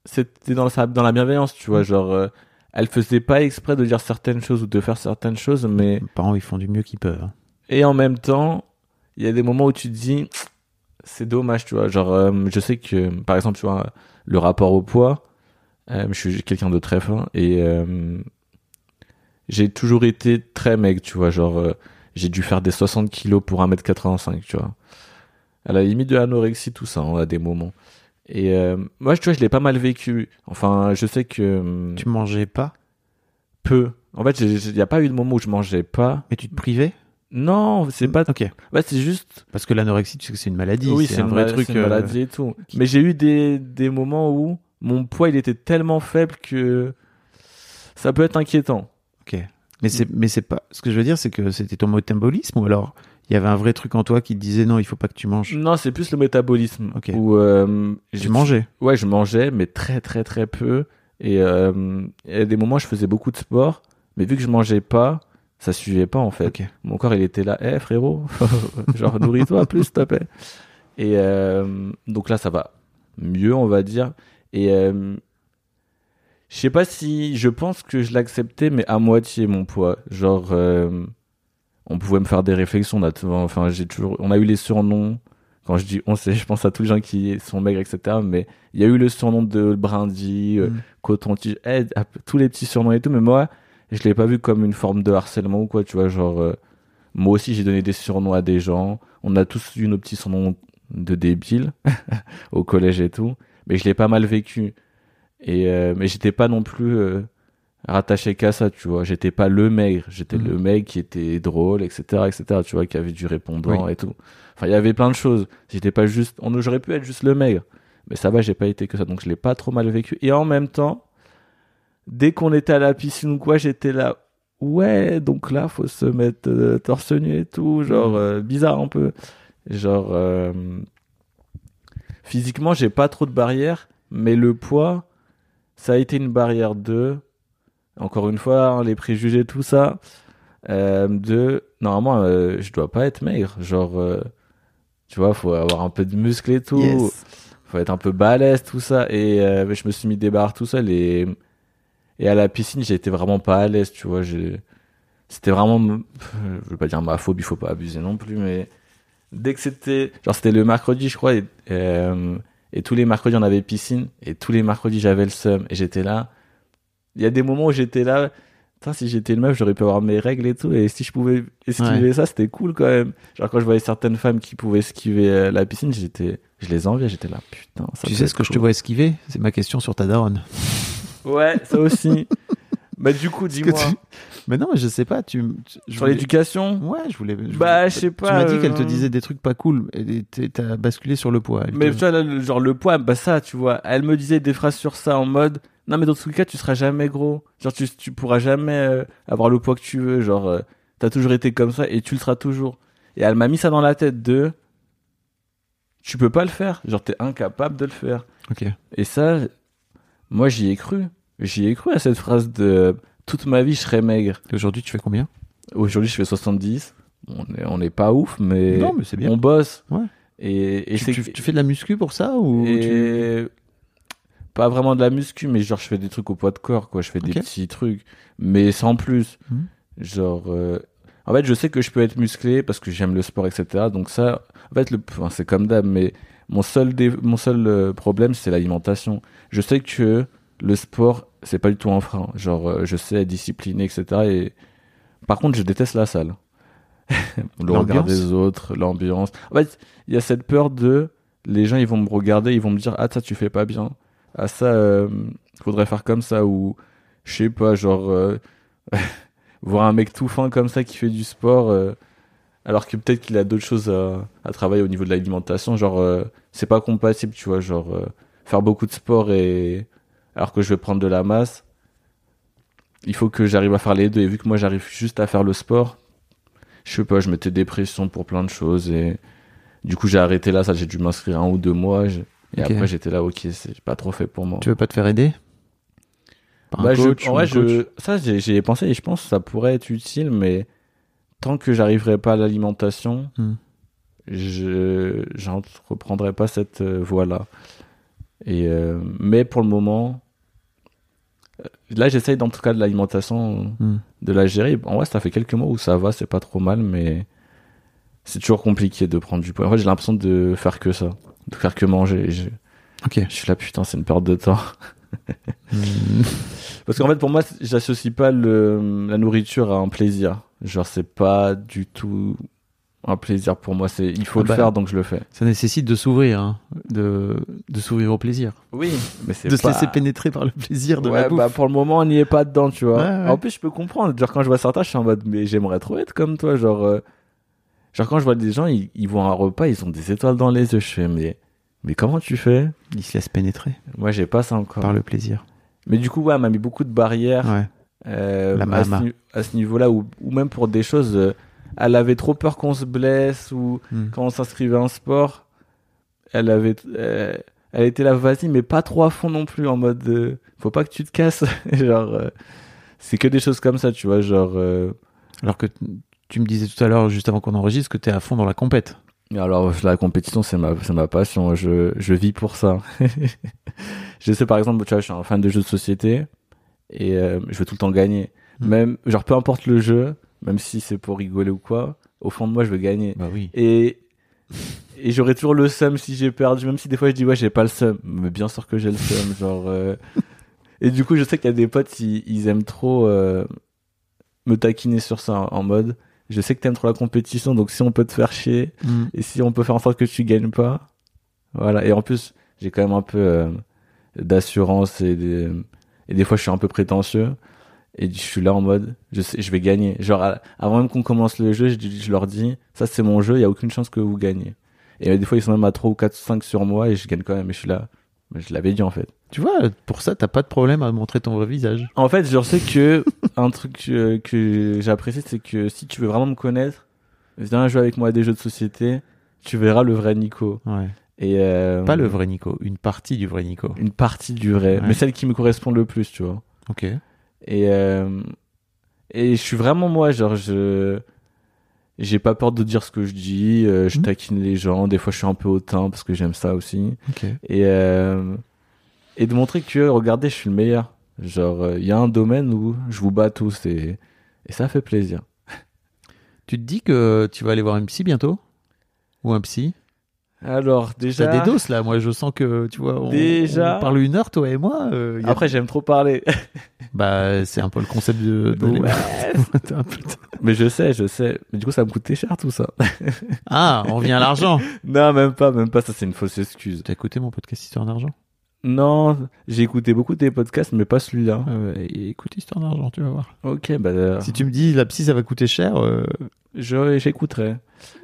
c'était dans sa, dans la bienveillance, tu vois, genre, euh, elle faisait pas exprès de dire certaines choses ou de faire certaines choses, mais Les parents ils font du mieux qu'ils peuvent. Et en même temps, il y a des moments où tu te dis, c'est dommage, tu vois, genre, euh, je sais que, par exemple, tu vois, le rapport au poids, euh, je suis quelqu'un de très fin et euh, j'ai toujours été très maigre, tu vois, genre, j'ai dû faire des 60 kilos pour 1m85, tu vois. à la limite de l'anorexie, tout ça, hein, à des moments. Et moi, tu vois, je l'ai pas mal vécu. Enfin, je sais que Tu mangeais pas, peu. En fait, il n'y a pas eu de moment où je mangeais pas. mais tu te privais? Non, c'est pas. Ok. Ouais, c'est juste. Parce que l'anorexie, tu sais que c'est une maladie. oui, c'est un vrai truc. une euh, maladie et tout. Mais j'ai eu des, des moments où mon poids, il était tellement faible que ça peut être inquiétant. Ok. Mais c'est, mais c'est pas. Ce que je veux dire, c'est que c'était ton métabolisme ou alors il y avait un vrai truc en toi qui te disait non, il faut pas que tu manges? Non, c'est plus le métabolisme. Ok. Où, euh, Tu mangeais? Ouais, je mangeais, mais très très très peu. Et euh, il y a des moments, je faisais beaucoup de sport, mais vu que je mangeais pas, ça suivait pas en fait. Mon corps, il était là, eh frérot, <laughs> genre nourris-toi plus, s'il te plaît. Et euh, donc là, ça va mieux, on va dire. Et euh, je sais pas si, je pense que je l'acceptais, mais à moitié mon poids. Genre, euh, on pouvait me faire des réflexions. On a, toujours- enfin, j'ai toujours, on a eu les surnoms. Quand je dis on, c'est, je pense à tous les gens qui sont maigres, etc. Mais il y a eu le surnom de brindille, euh, Mm. coton-tige, eh, tous les petits surnoms et tout. Mais moi, je l'ai pas vu comme une forme de harcèlement ou quoi, tu vois. Genre, euh, moi aussi, j'ai donné des surnoms à des gens. On a tous eu nos petits surnoms de débiles <laughs> au collège et tout. Mais je l'ai pas mal vécu. Et euh, mais j'étais pas non plus euh, rattaché qu'à ça, tu vois. J'étais pas le maigre. J'étais Mhm. le mec qui était drôle, etc., etc. Tu vois, qui avait du répondant et tout. Enfin, il y avait plein de choses. J'étais pas juste. On j'aurais pu être juste le maigre. Mais ça va, j'ai pas été que ça. Donc je l'ai pas trop mal vécu. Et en même temps, dès qu'on était à la piscine ou quoi, j'étais là. Ouais, donc là, faut se mettre euh, torse nu et tout. Genre, Mhm. euh, bizarre un peu. Genre, euh, physiquement, j'ai pas trop de barrières. Mais le poids, ça a été une barrière de. Encore une fois, hein, les préjugés, tout ça. euh, de. Normalement, je dois pas être maigre. Genre, tu vois, faut avoir un peu de muscle et tout Yes. faut être un peu balèze tout ça et je me suis mis des barres tout seul et et à la piscine j'étais vraiment pas à l'aise tu vois j'ai c'était vraiment <laughs> je veux pas dire ma phobie faut pas abuser non plus mais dès que c'était genre c'était le mercredi je crois et, euh, et tous les mercredis on avait piscine et tous les mercredis j'avais le seum et j'étais là il y a des moments où j'étais là Putain, si j'étais une meuf, j'aurais pu avoir mes règles et tout. Et si je pouvais esquiver ça, c'était cool quand même. Genre, quand je voyais certaines femmes qui pouvaient esquiver euh, la piscine, j'étais, je les enviais. J'étais là, putain. Ça Tu sais ce que je te vois esquiver? C'est ma question sur ta daronne. Ouais, ça aussi. <laughs> bah, du coup, dis-moi. tu- Mais non, mais je sais pas. Tu, tu- je Sur voulais- l'éducation Ouais, je voulais. je Bah, voulais- je sais Tu pas, m'as dit qu'elle te euh, disait des trucs pas cool. Et t'as basculé sur le poids. Elle Mais te- tu vois, genre, le poids, bah, ça, tu vois. Elle me disait des phrases sur ça en mode, non, mais dans tous les cas, tu seras jamais gros. Genre, tu, tu pourras jamais euh, avoir le poids que tu veux. Genre, euh, t'as toujours été comme ça et tu le seras toujours. Et elle m'a mis ça dans la tête de, tu peux pas le faire. Genre, t'es incapable de le faire. Ok. Et ça, moi, j'y ai cru. J'y ai cru à cette phrase de, toute ma vie, je serai maigre. Et Aujourd'hui, tu fais combien? Aujourd'hui, je fais 70. On est, on est pas ouf, mais, Non, mais c'est bien. on bosse. Ouais. Et, et tu, c'est tu- tu fais de la muscu pour ça ou tu- pas vraiment de la muscu, mais genre je fais des trucs au poids de corps, quoi. Je fais des petits trucs, mais sans plus. Mhm. Genre, euh, en fait, je sais que je peux être musclé parce que j'aime le sport, etc. Donc ça, en fait, le, enfin, c'est comme d'hab, mais mon seul, dé- mon seul euh, problème, c'est l'alimentation. Je sais que le sport, c'est pas du tout un frein. Genre, euh, je sais être discipliné, etc. Et par contre, je déteste la salle. <laughs> le regard des autres, l'ambiance. En fait, il y a cette peur de les gens, ils vont me regarder, ils vont me dire ah ça tu fais pas bien, ah ça euh, faudrait faire comme ça ou je sais pas genre euh, <laughs> voir un mec tout fin comme ça qui fait du sport euh, alors que peut-être qu'il a d'autres choses à, à travailler au niveau de l'alimentation genre euh, c'est pas compatible tu vois genre euh, faire beaucoup de sport et alors que je vais prendre de la masse il faut que j'arrive à faire les deux. Et vu que moi j'arrive juste à faire le sport je sais pas je mettais des pressions pour plein de choses et du coup j'ai arrêté là ça j'ai dû m'inscrire un ou deux mois je- et après j'étais là ok c'est pas trop fait pour moi. Tu veux pas te faire aider? Par un bah, je- en vrai, je, ça, j'ai j'y ai pensé et je pense que ça pourrait être utile, mais tant que j'arriverai pas à l'alimentation, Hmm. je j'entreprendrai pas cette euh, voie-là. Et euh, mais pour le moment, euh, là, j'essaye dans tout cas de l'alimentation Hmm. de la gérer. En vrai, ça fait quelques mois où ça va, c'est pas trop mal, mais c'est toujours compliqué de prendre du poids. En fait, j'ai l'impression de faire que ça, de faire que manger. Je, Ok. je suis là, putain, c'est une perte de temps. Hmm. <laughs> Parce qu'en fait, pour moi, j'associe pas le, la nourriture à un plaisir. Genre, c'est pas du tout. un plaisir pour moi. C'est, il faut Ah le bah. faire, donc je le fais. Ça nécessite de s'ouvrir, hein, de, de s'ouvrir au plaisir. Oui, mais c'est De se pas- laisser pénétrer par le plaisir de la Ouais, bouffe. bah pour le moment, on n'y est pas dedans, tu vois. Ouais, ouais. En plus, je peux comprendre. Genre, quand je vois certains, je suis en mode, mais j'aimerais trop être comme toi. Genre, euh, genre quand je vois des gens, ils, ils vont à un repas, ils ont des étoiles dans les yeux. Je fais, mais, mais comment tu fais? Il se laisse pénétrer Moi, j'ai pas ça encore. par le plaisir. Mais du coup, ouais, elle m'a mis beaucoup de barrières Ouais. Euh, à, ce, à niveau-là, ou, ou même pour des choses. euh, elle avait trop peur qu'on se blesse ou Hmm. quand on s'inscrivait en sport. Elle avait, euh, elle était là, vas-y, mais pas trop à fond non plus, en mode, faut pas que tu te casses. <laughs> genre, c'est que des choses comme ça, tu vois, genre. Alors que tu me disais tout à l'heure, juste avant qu'on enregistre, que t'es à fond dans la compète. Alors la compétition c'est ma c'est ma passion, je je vis pour ça. <laughs> je sais par exemple, tu vois, je suis un fan de jeux de société et euh, je veux tout le temps gagner. Hmm. Même genre peu importe le jeu, même si c'est pour rigoler ou quoi, au fond de moi je veux gagner. Bah oui. Et et j'aurais toujours le seum si j'ai perdu, même si des fois je dis ouais j'ai pas le seum, mais bien sûr que j'ai le seum, <laughs> genre. euh, Et du coup je sais qu'il y a des potes ils, ils aiment trop euh, me taquiner sur ça en mode, je sais que t'aimes trop la compétition, donc si on peut te faire chier, Hmm. et si on peut faire en sorte que tu gagnes pas, voilà. Et en plus, j'ai quand même un peu euh, d'assurance et des, et des fois je suis un peu prétentieux. Et je suis là en mode, je sais, je vais gagner. Genre, avant même qu'on commence le jeu, je, leur dis, ça c'est mon jeu, il y a aucune chance que vous gagnez. Et euh, des fois ils sont même à 3 ou 4 5 sur moi et je gagne quand même. Et je suis là, je l'avais dit en fait. Tu vois, pour ça, t'as pas de problème à montrer ton vrai visage. En fait, je sais que <laughs> un truc euh, que j'apprécie, c'est que si tu veux vraiment me connaître, viens jouer avec moi à des jeux de société, tu verras le vrai Nico. Ouais. Et euh, Pas le vrai Nico, une partie du vrai Nico. une partie du vrai, Ouais. mais celle qui me correspond le plus, tu vois. Ok. Et euh, et je suis vraiment moi, genre je j'ai pas peur de dire ce que je dis, euh, je Mhm. taquine les gens, des fois je suis un peu hautain parce que j'aime ça aussi. Ok. Et euh, et de montrer que regardez, je suis le meilleur. Genre il y a un domaine où je vous bats tous et et ça fait plaisir. Tu te dis que tu vas aller voir une psy bientôt? Ou un psy? Alors déjà T'as des doses là, moi je sens que tu vois, on, Déjà on parle une heure toi et moi. euh, a- Après j'aime trop parler. <laughs> Bah c'est un peu le concept de. Ouais. <laughs> Mais je sais, je sais. Mais du coup ça me coûtait cher tout ça. <laughs> ah, on revient à l'argent. non, même pas, même pas, ça c'est une fausse excuse. T'as écouté mon podcast Histoire d'argent? Non, j'ai écouté beaucoup de tes podcasts, mais pas celui-là. Euh, Écoute Histoire d'argent, tu vas voir. Ok, bah euh, Si tu me dis la psy ça va coûter cher, euh, je- j'écouterai.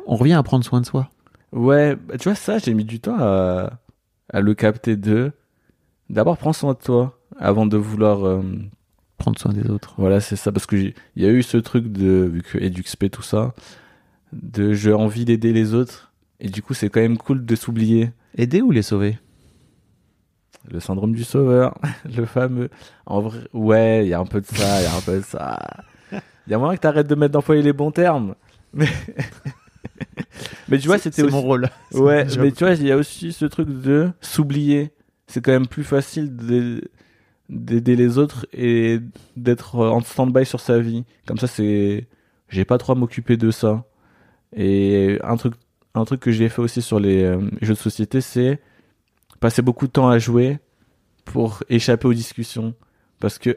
on revient à prendre soin de soi. Ouais, bah, tu vois, ça, j'ai mis du temps à, à le capter de. D'abord, prends soin de toi avant de vouloir. euh, Prendre soin des autres. Voilà, c'est ça, parce que j'ai- il y a eu ce truc de. Vu que EduxP, tout ça, de j'ai envie d'aider les autres. Et du coup, c'est quand même cool de s'oublier. Aider ou les sauver? Le syndrome du sauveur, <laughs> le fameux. En vrai, ouais, il y a un peu de ça, il y a un peu de ça. <laughs> Il y a moyen que t'arrêtes de mettre d'employer les bons termes. Mais, <laughs> <laughs> mais tu vois, c'était aussi. mon rôle. <laughs> Ouais, mon <laughs> mais tu vois, il y a aussi ce truc de s'oublier. C'est quand même plus facile de- d'aider les autres et d'être en stand-by sur sa vie. Comme ça, c'est. J'ai pas trop à m'occuper de ça. Et un truc, un truc que j'ai fait aussi sur les euh, jeux de société, c'est passer beaucoup de temps à jouer pour échapper aux discussions. Parce que,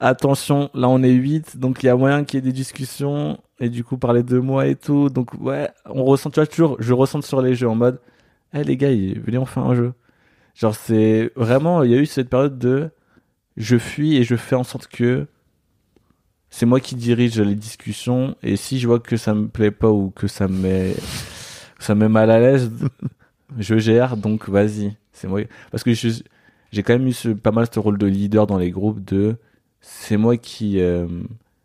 attention, là on est 8, donc il y a moyen qu'il y ait des discussions, et du coup parler de moi et tout. Donc ouais, on ressent, tu vois, toujours, je ressens sur les jeux en mode, eh les gars, venez on fait un jeu. Genre c'est vraiment, il y a eu cette période de, je fuis et je fais en sorte que c'est moi qui dirige les discussions, et si je vois que ça me plaît pas ou que ça me met, ça me met mal à l'aise, <laughs> je gère, donc vas-y. C'est moi. Parce que j'ai quand même eu ce- pas mal ce rôle de leader dans les groupes de, c'est moi qui euh,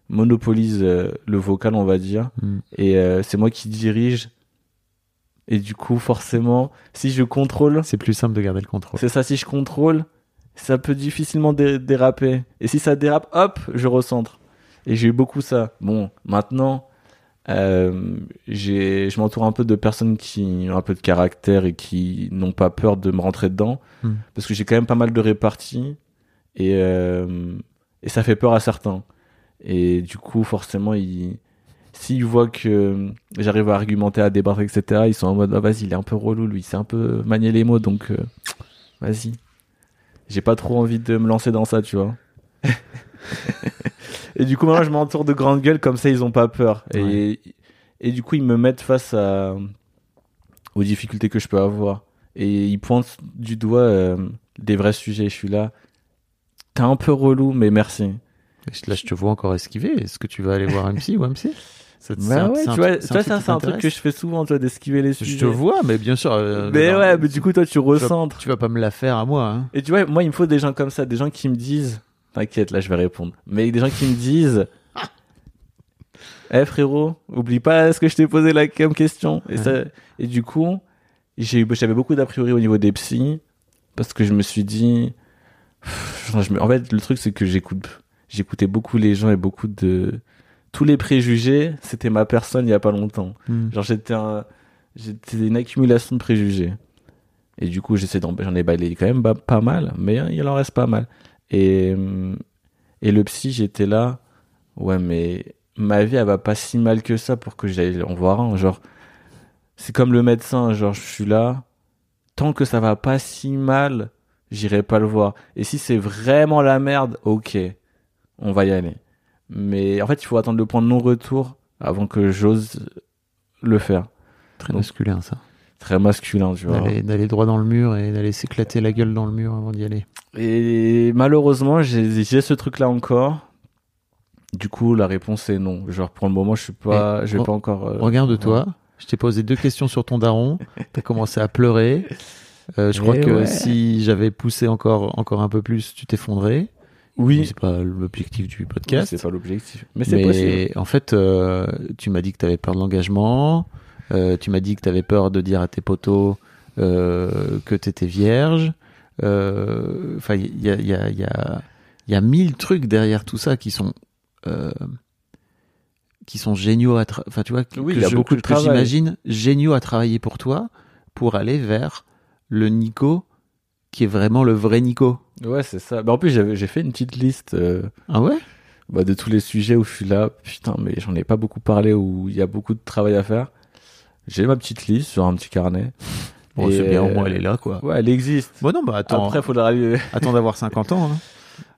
monopolise euh, le vocal, on va dire, Mm. et euh, c'est moi qui dirige. Et du coup, forcément, si je contrôle, C'est plus simple de garder le contrôle. c'est ça, si je contrôle, ça peut difficilement dé- déraper. Et si ça dérape, hop, je recentre. Et j'ai eu beaucoup ça. Bon, maintenant, euh, je m'entoure un peu de personnes qui ont un peu de caractère et qui n'ont pas peur de me rentrer dedans. Hmm. Parce que j'ai quand même pas mal de réparties. Et, euh, et ça fait peur à certains. Et du coup, forcément, ils, s'ils voient que j'arrive à argumenter, à débattre, etc., ils sont en mode, ah, vas-y, il est un peu relou, lui, il sait un peu manier les mots, donc, euh, vas-y. J'ai pas trop envie de me lancer dans ça, tu vois. <laughs> et du coup, maintenant, je m'entoure de grandes gueules, comme ça, ils ont pas peur. Et, Et du coup, ils me mettent face à, aux difficultés que je peux avoir. Et ils pointent du doigt euh, des vrais sujets. Je suis là. T'es un peu relou, mais merci. Là, je te vois encore esquiver. Est-ce que tu vas aller voir un psy ou un psy Ça Bah ouais, tu vois, tu c'est un truc que je fais souvent, tu vois, d'esquiver les Je sujets. te vois, mais bien sûr. euh, Mais non, ouais, mais du coup, toi, tu tu vas- recentres. Tu vas pas me la faire à moi. Hein. Et tu vois, moi, il me faut des gens comme ça, des gens qui me disent, t'inquiète, là, je vais répondre, mais des gens qui me disent, eh frérot, oublie pas ce que je t'ai posé là comme question. Et, ça, et du coup, j'avais beaucoup d'a priori au niveau des psys, parce que je me suis dit, je en fait, le truc, c'est que j'écoute, j'écoutais beaucoup les gens et beaucoup de, tous les préjugés, c'était ma personne il y a pas longtemps. Hmm. Genre j'étais un, j'étais une accumulation de préjugés. Et du coup, j'essaie d'en, j'en ai balayé quand même pas mal, mais hein, il en reste pas mal. Et, et le psy, j'étais là, ouais, mais ma vie, elle va pas si mal que ça pour que j'aille en voir un. Genre, c'est comme le médecin, genre, je suis là, tant que ça va pas si mal, j'irai pas le voir. Et si c'est vraiment la merde, ok, on va y aller. Mais en fait, il faut attendre le point de non-retour avant que j'ose le faire. Très Donc, masculin, ça. Très masculin, tu vois. D'aller droit dans le mur et d'aller s'éclater la gueule dans le mur avant d'y aller. Et malheureusement, j'ai ce truc-là encore. Du coup, la réponse est non. Genre, pour le moment, je suis pas, Et je vais re- pas encore. euh, Regarde-toi. Je t'ai posé deux questions sur ton daron. <laughs> T'as commencé à pleurer. Euh, je crois Eh que ouais. si j'avais poussé encore, encore un peu plus, tu t'effondrais. Oui, C'est pas l'objectif du podcast. c'est pas l'objectif. Mais c'est possible. en fait, euh, tu m'as dit que tu avais peur de l'engagement. euh, tu m'as dit que tu avais peur de dire à tes potos euh, que tu étais vierge. Euh, Enfin, il y a, y, a, y, a, y a mille trucs derrière tout ça qui sont euh, qui sont géniaux à enfin tu vois que, Oui, que il y a je- beaucoup de j'imagine géniaux à travailler pour toi pour aller vers le Nico qui est vraiment le vrai Nico Ouais, c'est ça. Bah, en plus, j'avais- j'ai fait une petite liste euh, ah ouais? bah, de tous les sujets où je suis là. Putain, mais j'en ai pas beaucoup parlé, où il y a beaucoup de travail à faire. J'ai ma petite liste sur un petit carnet. bon c'est bien au moins euh, elle est là quoi Ouais, elle existe. bon non bah attends Après, faudra aller. Attends d'avoir 50 ans. Hein.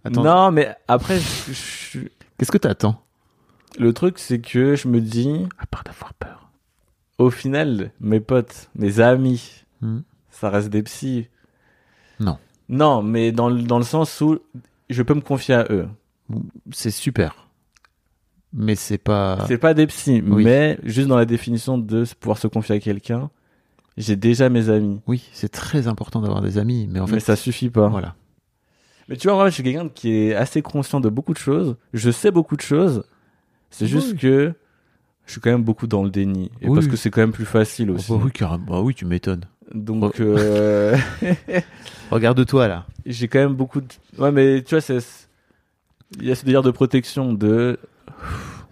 Attends. Non, mais après, je- je- Qu'est-ce que t'attends? Le truc, c'est que je me dis, À part d'avoir peur. au final, mes potes, mes amis, Hmm. ça reste des psys. Non. Non, mais dans le, dans le sens où je peux me confier à eux. C'est super. Mais c'est pas. C'est pas des psys, Oui. mais juste dans la définition de se- pouvoir se confier à quelqu'un, j'ai déjà mes amis. Oui, c'est très important d'avoir des amis, mais en fait, mais ça suffit pas. voilà. Mais tu vois, moi, je suis quelqu'un qui est assez conscient de beaucoup de choses. Je sais beaucoup de choses. C'est Oui. juste que je suis quand même beaucoup dans le déni. Et Oui. parce que c'est quand même plus facile Oh, aussi. bah oui, carrément. Bah oui, tu m'étonnes. Donc, euh, <laughs> Regarde-toi là. j'ai quand même beaucoup de... Ouais, mais tu vois, c'est... Il y a ce délire de protection de...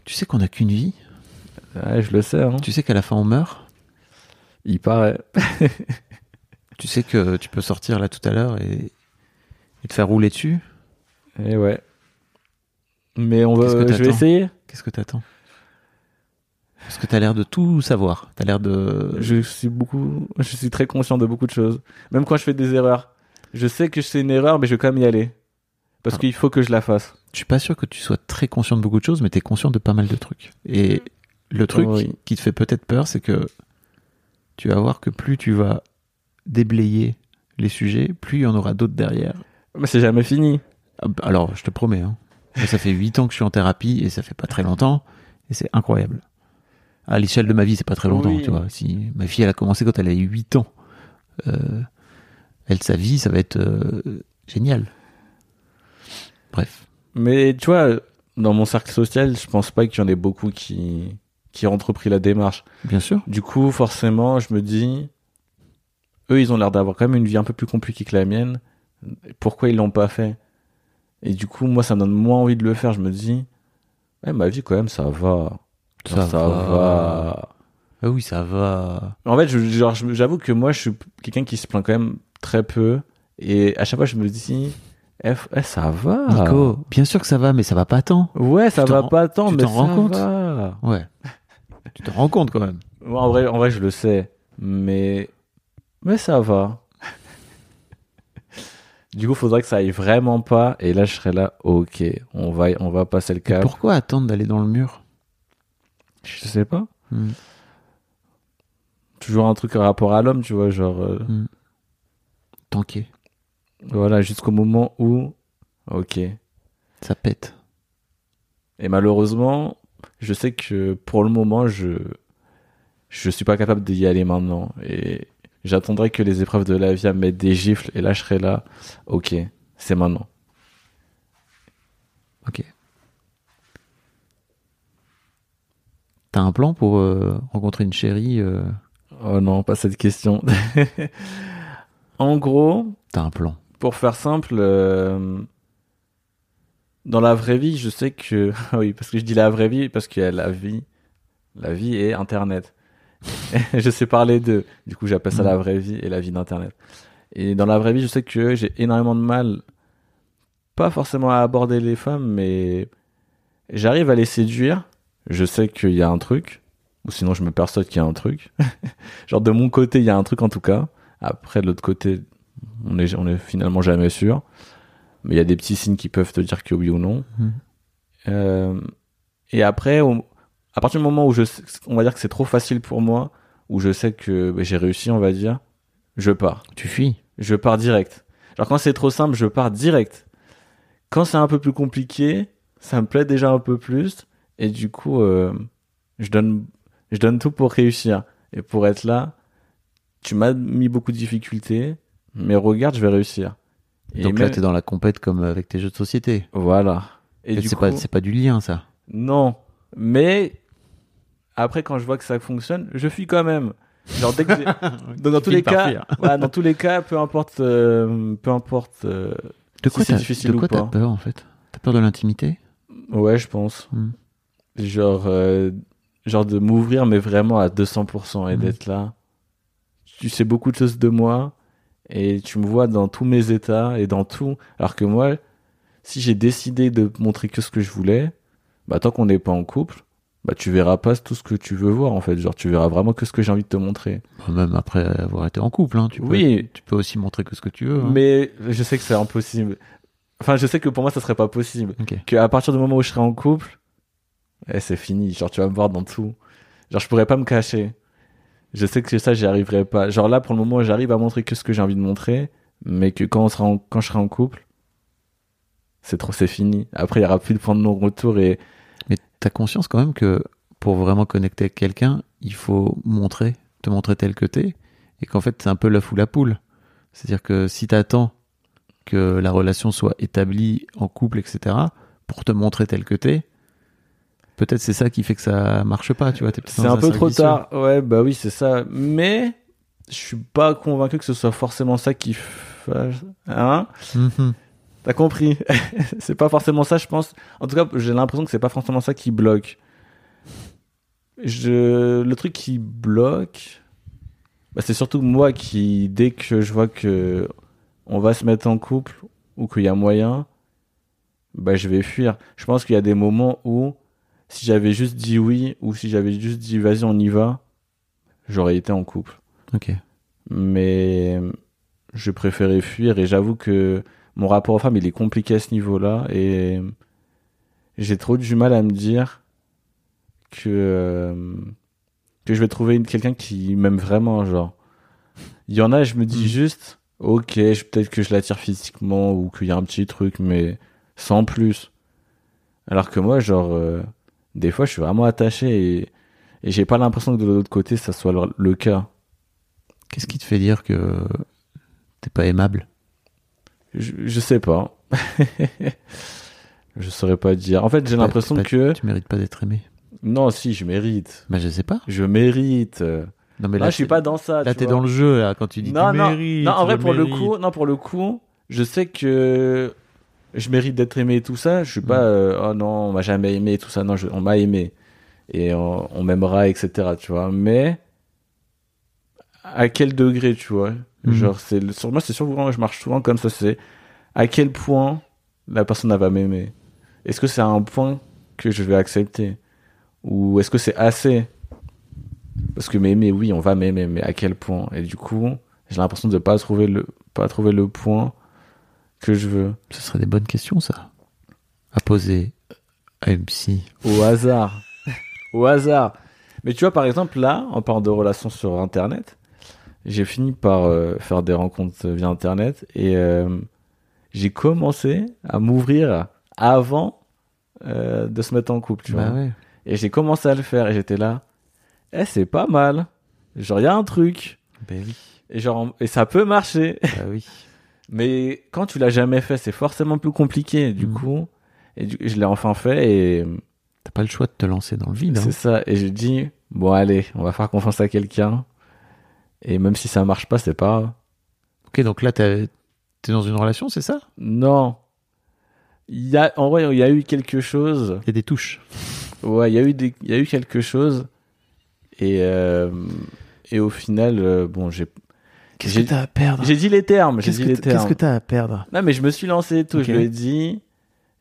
Tu sais qu'on a qu'une vie? Ouais, je le sais, hein. Tu sais qu'à la fin on meurt? Il paraît. <laughs> Tu sais que tu peux sortir là tout à l'heure et, et te faire rouler dessus? Et ouais. Mais on va... Je vais essayer. Qu'est-ce que t'attends? Parce que t'as l'air de tout savoir. T'as l'air de. Je suis beaucoup... Je suis très conscient de beaucoup de choses. Même quand je fais des erreurs. Je sais que c'est une erreur, mais je vais quand même y aller. Parce Ah. qu'il faut que je la fasse. Je suis pas sûr que tu sois très conscient de beaucoup de choses, mais t'es conscient de pas mal de trucs. Et le truc Oui. qui te fait peut-être peur, c'est que tu vas voir que plus tu vas déblayer les sujets, plus il y en aura d'autres derrière. Mais c'est jamais fini. Ah bah, Alors, je te promets, hein. Ça fait 8 ans que je suis en thérapie et ça fait pas très longtemps. Et c'est incroyable. À l'échelle de ma vie, c'est pas très longtemps, Oui. tu vois. Si ma fille, elle a commencé quand elle avait 8 ans. Euh, elle, sa vie, ça va être euh, génial. Bref. Mais tu vois, dans mon cercle social, je pense pas qu'il y en ait beaucoup qui, qui ont entrepris la démarche. Bien sûr. Du coup, forcément, je me dis, eux, ils ont l'air d'avoir quand même une vie un peu plus compliquée que la mienne. Pourquoi ils l'ont pas fait? Et du coup, moi, ça me donne moins envie de le faire. Je me dis, ouais, ma vie, quand même, ça va. Ça ça va. va. Ah oui, ça va. En fait, j'avoue que moi, je suis quelqu'un qui se plaint quand même très peu. Et à chaque fois, je me dis, eh, f- eh, ça va. Nico, bien sûr que ça va, mais ça va pas tant. Ouais, ça Tu va pas tant, tu mais ça rends compte va. Ouais. tu te rends compte quand même. Moi, en vrai, en vrai, je le sais, mais mais ça va. du coup, faudrait que ça aille vraiment pas, et là, je serais là, ok, on va, on va passer le cap. pourquoi attendre d'aller dans le mur? Je sais pas. Mm. Toujours un truc à rapport à l'homme, tu vois, genre. euh, Tanké. Voilà, jusqu'au moment où. Ok. Ça pète. Et malheureusement, je sais que pour le moment, je. Je suis pas capable d'y aller maintenant. Et j'attendrai que les épreuves de la vie à me mettre des gifles. Et là, je serai là. Ok, c'est maintenant. Ok. T'as un plan pour euh, rencontrer une chérie euh, Oh non, pas cette question. <laughs> en gros, T'as un plan. pour faire simple, euh, dans la vraie vie, je sais que <laughs> oui, parce que je dis la vraie vie parce que la vie, la vie est Internet. <laughs> je sais parler de, du coup, j'appelle ça la vraie vie et la vie d'Internet. Et dans la vraie vie, je sais que j'ai énormément de mal, pas forcément à aborder les femmes, mais j'arrive à les séduire. Je sais qu'il y a un truc, ou sinon je me persuade qu'il y a un truc. <laughs> Genre de mon côté, il y a un truc en tout cas. Après, de l'autre côté, on est, on est finalement jamais sûr. Mais il y a des petits signes qui peuvent te dire que oui ou non. Mhm. Euh, et après, à partir du moment où je, on va dire que c'est trop facile pour moi, où je sais que bah, j'ai réussi, on va dire, je pars. Tu fuis. Je pars direct. Genre quand c'est trop simple, je pars direct. Quand c'est un peu plus compliqué, ça me plaît déjà un peu plus. Et du coup, euh, je donne, je donne tout pour réussir. Et pour être là, tu m'as mis beaucoup de difficultés, mais regarde, je vais réussir. Et Donc là, même- t'es dans la compète comme avec tes jeux de société. Voilà. Et, c'est coup, pas, c'est pas du lien, ça. non. Mais après, quand je vois que ça fonctionne, je fuis quand même. Genre dès que <laughs> dans tous les cas, voilà, dans tous les cas, peu importe, euh, peu importe. euh, De quoi Si c'est difficile de ou quoi t'as pas. peur, en fait? T'as peur de l'intimité? Ouais, je pense. Hmm. Genre, euh, genre de m'ouvrir, mais vraiment à 200% et Hmm. d'être là. Tu sais beaucoup de choses de moi et tu me vois dans tous mes états et dans tout. Alors que moi, si j'ai décidé de montrer que ce que je voulais, bah tant qu'on n'est pas en couple, bah tu verras pas tout ce que tu veux voir en fait. Genre, tu verras vraiment que ce que j'ai envie de te montrer. Même après avoir été en couple, hein, tu peux, Oui, tu peux aussi montrer que ce que tu veux. hein. mais je sais que c'est impossible. Enfin, je sais que pour moi, ça serait pas possible. Ok. Que à partir du moment où je serai en couple, eh, c'est fini. Genre, tu vas me voir dans tout. Genre, je pourrais pas me cacher. Je sais que ça, j'y arriverai pas. Genre là, pour le moment, j'arrive à montrer que ce que j'ai envie de montrer, mais que quand on sera en- quand je serai en couple, c'est trop, c'est fini. Après, il y aura plus de point de non-retour et Mais t'as conscience quand même que pour vraiment connecter avec quelqu'un, il faut montrer, te montrer tel que t'es, et qu'en fait c'est un peu l'œuf ou la poule. C'est-à-dire que si t'attends que la relation soit établie en couple, etc., pour te montrer tel que t'es, peut-être c'est ça qui fait que ça marche pas, tu vois. c'est un peu trop vicieux. tard. Ouais, bah oui, c'est ça. Mais je suis pas convaincu que ce soit forcément ça qui fasse, hein? Mhm. T'as compris <laughs> C'est pas forcément ça, je pense. En tout cas, j'ai l'impression que c'est pas forcément ça qui bloque. Je... Le truc qui bloque, bah, c'est surtout moi qui, dès que je vois que on va se mettre en couple ou qu'il y a moyen, bah, je vais fuir. Je pense qu'il y a des moments où, si j'avais juste dit oui ou si j'avais juste dit vas-y, on y va, j'aurais été en couple Ok. mais je préférais fuir et j'avoue que mon rapport aux femmes il est compliqué à ce niveau-là et j'ai trop du mal à me dire que euh, que je vais trouver quelqu'un qui m'aime vraiment genre il y en a je me dis Mm. juste ok peut-être que je l'attire physiquement ou qu'il y a un petit truc mais sans plus alors que moi genre euh, des fois je suis vraiment attaché et, et j'ai pas l'impression que de l'autre côté ça soit le, le cas Qu'est-ce qui te fait dire que t'es pas aimable? Je, je sais pas. <laughs> je saurais pas dire. En fait, j'ai l'impression que Tu mérites pas d'être aimé. non, si je mérite. Bah je sais pas. Je mérite. Non mais là, là, je suis pas dans ça. Là tu t'es dans le jeu là quand tu dis non, tu non, mérites. non. En vrai, pour le coup, non, pour le coup, je sais que je mérite d'être aimé et tout ça. Je suis pas. Mm. euh, oh non, on m'a jamais aimé et tout ça. Non, je- on m'a aimé et on, on m'aimera, etc. Tu vois. Mais à quel degré, tu vois? Mhm. Genre, c'est sur moi, c'est souvent, je marche souvent comme ça. C'est à quel point la personne va m'aimer? Est-ce que c'est à un point que je vais accepter? Ou est-ce que c'est assez? Parce que m'aimer, oui, on va m'aimer, mais à quel point? Et du coup, j'ai l'impression de pas trouver le pas trouver le point que je veux. Ce serait des bonnes questions ça. À poser à une psy. Au hasard. Au hasard. Mais tu vois, par exemple, là, en parlant de relations sur Internet, j'ai fini par euh, faire des rencontres via Internet et euh, j'ai commencé à m'ouvrir avant euh, de se mettre en couple, tu Bah vois. ouais. Et j'ai commencé à le faire et j'étais là, eh, c'est pas mal. Genre, il y a un truc. Ben oui. Et genre, et ça peut marcher. Bah oui. <laughs> Mais quand tu l'as jamais fait, c'est forcément plus compliqué, du Mm. coup. Et du- je l'ai enfin fait et T'as pas le choix de te lancer dans le vide. hein. c'est ça. Et j'ai dit, bon, allez, on va faire confiance à quelqu'un. Et même si ça marche pas, c'est pas. Ok, donc là, t'es dans une relation, c'est ça? Non. Il y a, en vrai, il y a eu quelque chose. Il y a des touches. Ouais, il y a eu des, il y a eu quelque chose. Et, euh, et au final, euh, bon, j'ai, Qu'est-ce J'ai- que t'as à perdre? j'ai dit les termes, j'ai Qu'est-ce dit que les t- termes. Qu'est-ce que t'as à perdre? Non, mais je me suis lancé et tout. Je lui ai dit,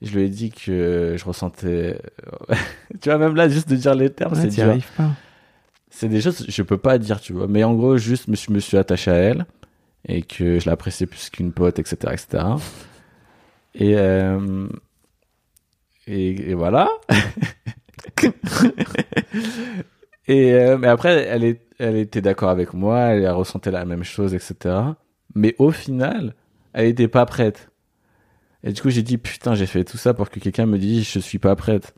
je lui ai dit que je ressentais. <laughs> tu vois, même là, juste de dire les termes, Ouais, c'est dur. arrives pas. C'est des choses que je peux pas dire, tu vois. Mais en gros, juste, suis, me suis attaché à elle et que je l'appréciais plus qu'une pote, etc., etc. Et, euh, et, et voilà. <laughs> et euh, mais après, elle, est, elle était d'accord avec moi, elle a ressenti la même chose, etc. Mais au final, elle était pas prête. Et du coup, j'ai dit putain, j'ai fait tout ça pour que quelqu'un me dise je suis pas prête.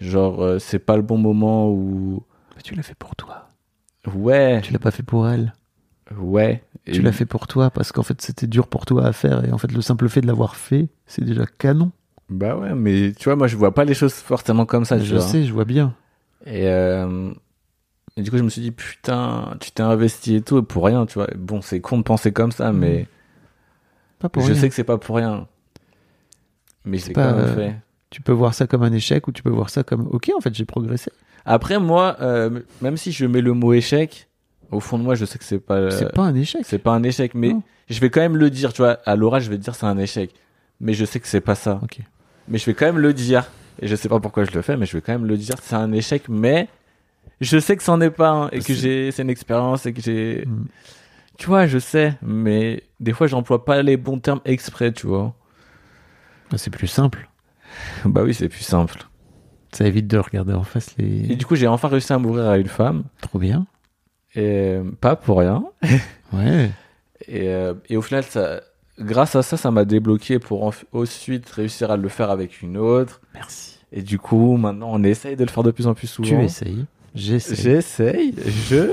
Genre, euh, c'est pas le bon moment où. Mais tu l'as fait pour toi. Ouais, Tu l'as pas fait pour elle. ouais. Et- Tu l'as fait pour toi parce qu'en fait, c'était dur pour toi à faire. Et en fait, le simple fait de l'avoir fait, c'est déjà canon. Bah ouais, mais tu vois, moi je vois pas les choses forcément comme ça, je vois. sais, je vois bien. Et, euh, et du coup, je me suis dit, putain, tu t'es investi et tout, et pour rien, tu vois. Bon, c'est con de penser comme ça, mais Pas pour je rien. sais que c'est pas pour rien. Mais je l'ai pas, même euh, fait. Tu peux voir ça comme un échec ou tu peux voir ça comme ok, en fait, j'ai progressé. Après, moi, euh, même si je mets le mot échec, au fond de moi, je sais que c'est pas, euh, c'est pas un échec. c'est pas un échec, mais Non. je vais quand même le dire, tu vois. À l'oral, je vais te dire c'est un échec. Mais je sais que c'est pas ça. Ok. Mais je vais quand même le dire. Et je sais pas pourquoi je le fais, mais je vais quand même le dire. C'est un échec, mais je sais que c'en est pas un. Et que C'est- j'ai, c'est une expérience et que j'ai. Mm. Tu vois, je sais, mais des fois, j'emploie pas les bons termes exprès, tu vois. Bah, C'est plus simple. <laughs> bah oui, c'est plus simple. Ça évite de regarder en face Et les. du coup, j'ai enfin réussi à m'ouvrir à une femme. Trop bien. Et euh, pas pour rien. <laughs> Ouais. Et, euh, et au final, ça, grâce à ça, ça m'a débloqué pour en- ensuite réussir à le faire avec une autre. Merci. Et du coup, maintenant, on essaye de le faire de plus en plus souvent. Tu essayes. J'essaye. J'essaye, je.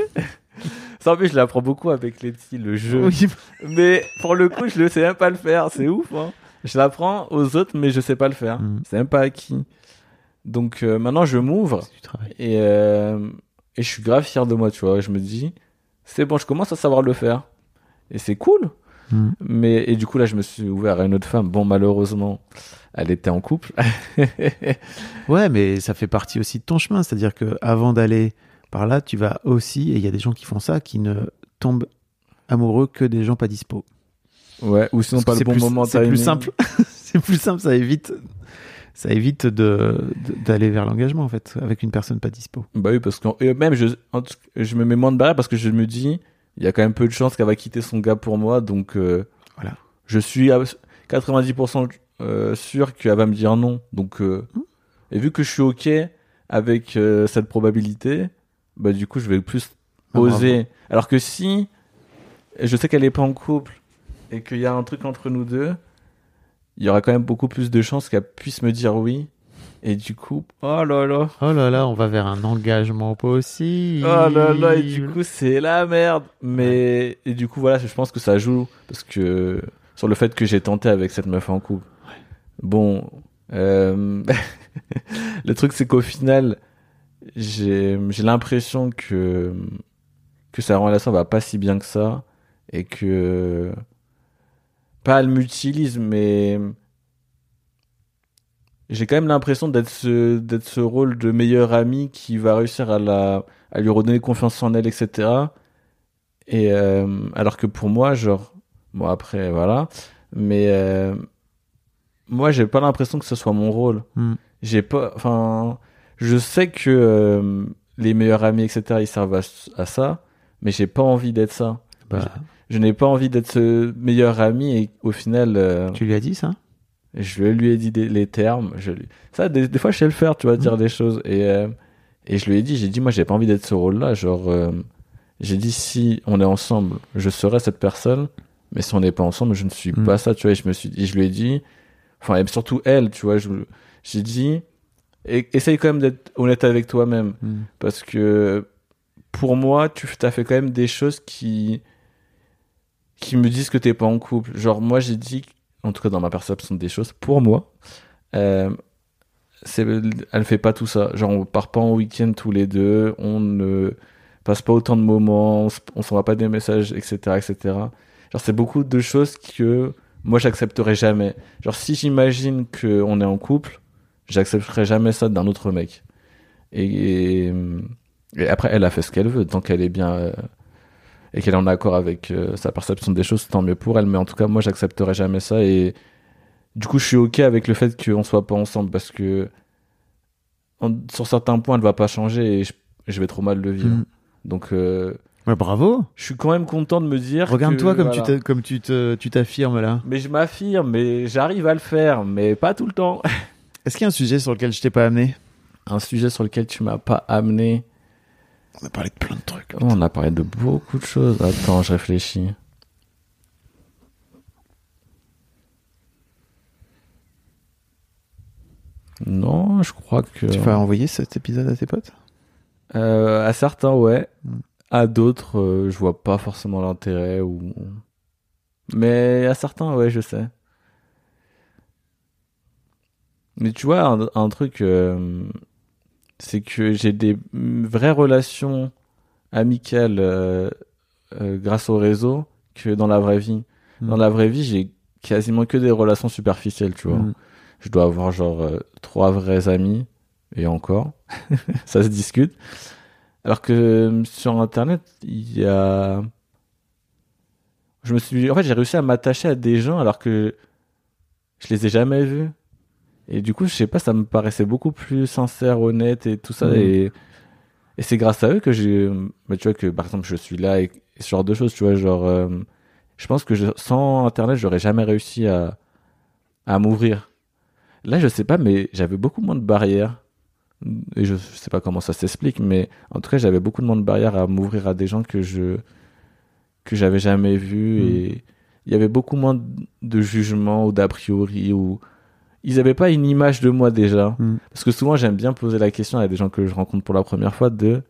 Ça, en plus, je l'apprends beaucoup avec les petits, le jeu. Oui. Mais pour le coup, je ne sais même pas le faire. C'est ouf. Hein. Je l'apprends aux autres, mais je sais pas le faire. Mm. C'est même pas acquis. Donc euh, maintenant, je m'ouvre et, euh, et je suis grave fier de moi, tu vois. Je me dis, c'est bon, je commence à savoir le faire. Et c'est cool. Mm. Mais, et du coup, là, je me suis ouvert à une autre femme. Bon, malheureusement, elle était en couple. <laughs> Ouais, mais ça fait partie aussi de ton chemin. C'est-à-dire que avant d'aller par là, tu vas aussi, et il y a des gens qui font ça, qui ne tombent amoureux que des gens pas dispo. ouais, ou sinon Parce pas le bon plus, moment. C'est plus simple. <laughs> c'est plus simple, ça évite, ça évite d'aller vers l'engagement en fait avec une personne pas dispo. Bah oui, parce que même je, en tout- je me mets moins de barrières parce que je me dis, il y a quand même peu de chances qu'elle va quitter son gars pour moi, donc euh, Voilà. Je suis à 90% euh, sûr qu'elle va me dire non, donc euh, Hmm. et vu que je suis ok avec euh, cette probabilité, bah du coup je vais plus Ah, oser. Alors que si je sais qu'elle est pas en couple et qu'il y a un truc entre nous deux, il y aura quand même beaucoup plus de chances qu'elle puisse me dire oui. Et du coup, oh là là, Oh là là, on va vers un engagement possible. Oh là là, et du coup, c'est la merde. Mais, et du coup, voilà, je pense que ça joue. Parce que, sur le fait que j'ai tenté avec cette meuf en couple. Bon, euh, <laughs> le truc, c'est qu'au final, j'ai, l'impression que, que sa relation va pas si bien que ça. Et que, pas elle m'utilise, mais, j'ai quand même l'impression d'être ce, d'être ce rôle de meilleur ami qui va réussir à la, à lui redonner confiance en elle, etc. Et euh, alors que pour moi, genre, bon après voilà, mais euh, moi j'ai pas l'impression que ce soit mon rôle. Hmm. J'ai pas, enfin, je sais que euh, les meilleurs amis, etc. Ils servent à, à ça, mais j'ai pas envie d'être ça. Bah, Je n'ai pas envie d'être ce meilleur ami et au final, euh, tu lui as dit ça? je lui ai dit des- les termes. Je lui... Ça, des, des fois, je sais le faire, tu vois, dire des choses. Et, euh, Et je lui ai dit, j'ai dit, moi, j'ai pas envie d'être ce rôle-là. Genre, j'ai dit, si on est ensemble, je serai cette personne. Mais si on n'est pas ensemble, je ne suis Mm. pas ça, tu vois. Et je me suis, et je lui ai dit, enfin, et surtout elle, tu vois, j'ai dit, et- essaye quand même d'être honnête avec toi-même. Mm. Parce que, pour moi, tu as fait quand même des choses qui, qui me disent que t'es pas en couple. Genre, moi, j'ai dit, en tout cas dans ma perception des choses, pour moi, euh, elle fait pas tout ça. Genre, on part pas en week-end tous les deux, on ne passe pas autant de moments, on s'envoie pas des messages, etc., etc. Genre, c'est beaucoup de choses que moi, j'accepterai jamais. Genre, si j'imagine qu'on est en couple, j'accepterai jamais ça d'un autre mec. Et, et, et après, elle a fait ce qu'elle veut, tant qu'elle est bien euh, et qu'elle est en accord avec euh, sa perception des choses, tant mieux pour elle. Mais en tout cas, moi, j'accepterai jamais ça. Et du coup, je suis ok avec le fait qu'on soit pas ensemble parce que en- sur certains points, elle va pas changer et je, je vais trop mal le vivre. Mm. Donc, euh, Ouais, bravo. je suis quand même content de me dire. Regarde-toi comme voilà. tu comme tu te tu t'affirmes là. Mais je m'affirme, mais j'arrive à le faire, mais pas tout le temps. <laughs> Est-ce qu'il y a un sujet sur lequel je t'ai pas amené? Un sujet sur lequel tu m'as pas amené. On a parlé de plein de trucs. Oh, on a parlé de beaucoup de choses. Attends, je réfléchis. Non, je crois que. Tu vas envoyer cet épisode à tes potes? Euh, à certains, ouais. À d'autres, euh, je vois pas forcément l'intérêt ou. Mais à certains, ouais, je sais. Mais tu vois, un, un truc, euh, c'est que j'ai des vraies relations amicales euh, euh, grâce au réseau que dans la vraie vie. Mm. Dans la vraie vie, j'ai quasiment que des relations superficielles, tu vois. Mm. Je dois avoir genre trois vrais amis et encore, <laughs> ça se discute. Alors que euh, sur internet, il y a je me suis en fait, j'ai réussi à m'attacher à des gens alors que je les ai jamais vus. Et du coup, je sais pas, ça me paraissait beaucoup plus sincère, honnête et tout ça Mhm. et et c'est grâce à eux que j'ai bah, tu vois que par exemple, je suis là et, et ce genre de choses, tu vois, genre euh, je pense que je- sans internet, j'aurais jamais réussi à à m'ouvrir. Là, je sais pas, mais j'avais beaucoup moins de barrières. Et je, je sais pas comment ça s'explique, mais en tout cas, j'avais beaucoup moins de barrières à m'ouvrir à des gens que je que j'avais jamais vus. Mm. Et il y avait beaucoup moins de- jugement ou d'a priori. Ou ils avaient pas une image de moi déjà. Mm. Parce que souvent, j'aime bien poser la question à des gens que je rencontre pour la première fois de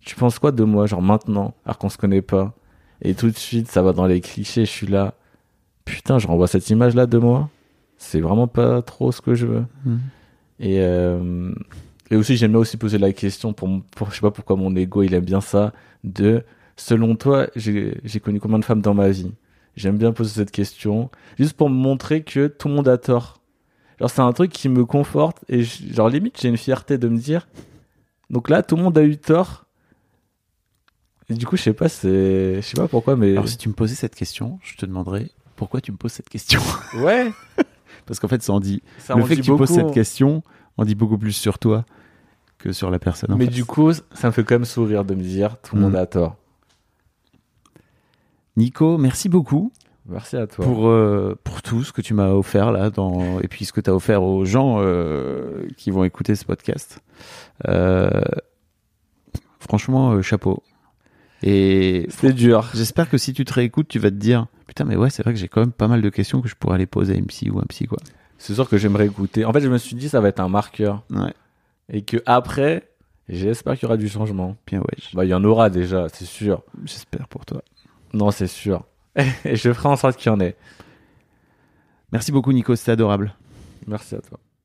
tu penses quoi de moi, genre maintenant, alors qu'on se connaît pas? Et tout de suite, ça va dans les clichés. Je suis là, putain, je renvoie cette image là de moi. C'est vraiment pas trop ce que je veux. Mm. Et, euh, et aussi, j'aime bien aussi poser la question, pour, pour, je sais pas pourquoi mon ego, il aime bien ça, de, selon toi, j'ai connu combien de femmes dans ma vie? J'aime bien poser cette question, juste pour me montrer que tout le monde a tort. Genre, c'est un truc qui me conforte, et je- genre, limite, j'ai une fierté de me dire, donc là, tout le monde a eu tort. Et du coup, je sais pas, c'est, je sais pas pourquoi, mais, Alors si tu me posais cette question, je te demanderais pourquoi tu me poses cette question? Ouais, <laughs> Parce qu'en fait, ça en dit. ça le en fait dit que tu poses beaucoup. cette question en dit beaucoup plus sur toi que sur la personne. en Mais face. du coup, ça me fait quand même sourire de me dire, tout le monde Mm. a tort. Nico, merci beaucoup Merci à toi. pour euh, pour tout ce que tu m'as offert là, dans et puis ce que tu as offert aux gens euh, qui vont écouter ce podcast. Euh, franchement, chapeau. Et C'est dur. j'espère que si tu te réécoutes, tu vas te dire putain, mais ouais, c'est vrai que j'ai quand même pas mal de questions que je pourrais aller poser à une psy ou un psy quoi. C'est sûr que j'aimerais écouter. En fait, je me suis dit ça va être un marqueur Ouais. Et que après, j'espère qu'il y aura du changement. Bien ouais. Bah, il y en aura déjà, c'est sûr. J'espère pour toi. Non, c'est sûr. <laughs> et je ferai en sorte qu'il y en ait. Merci beaucoup Nico, c'était adorable. Merci à toi.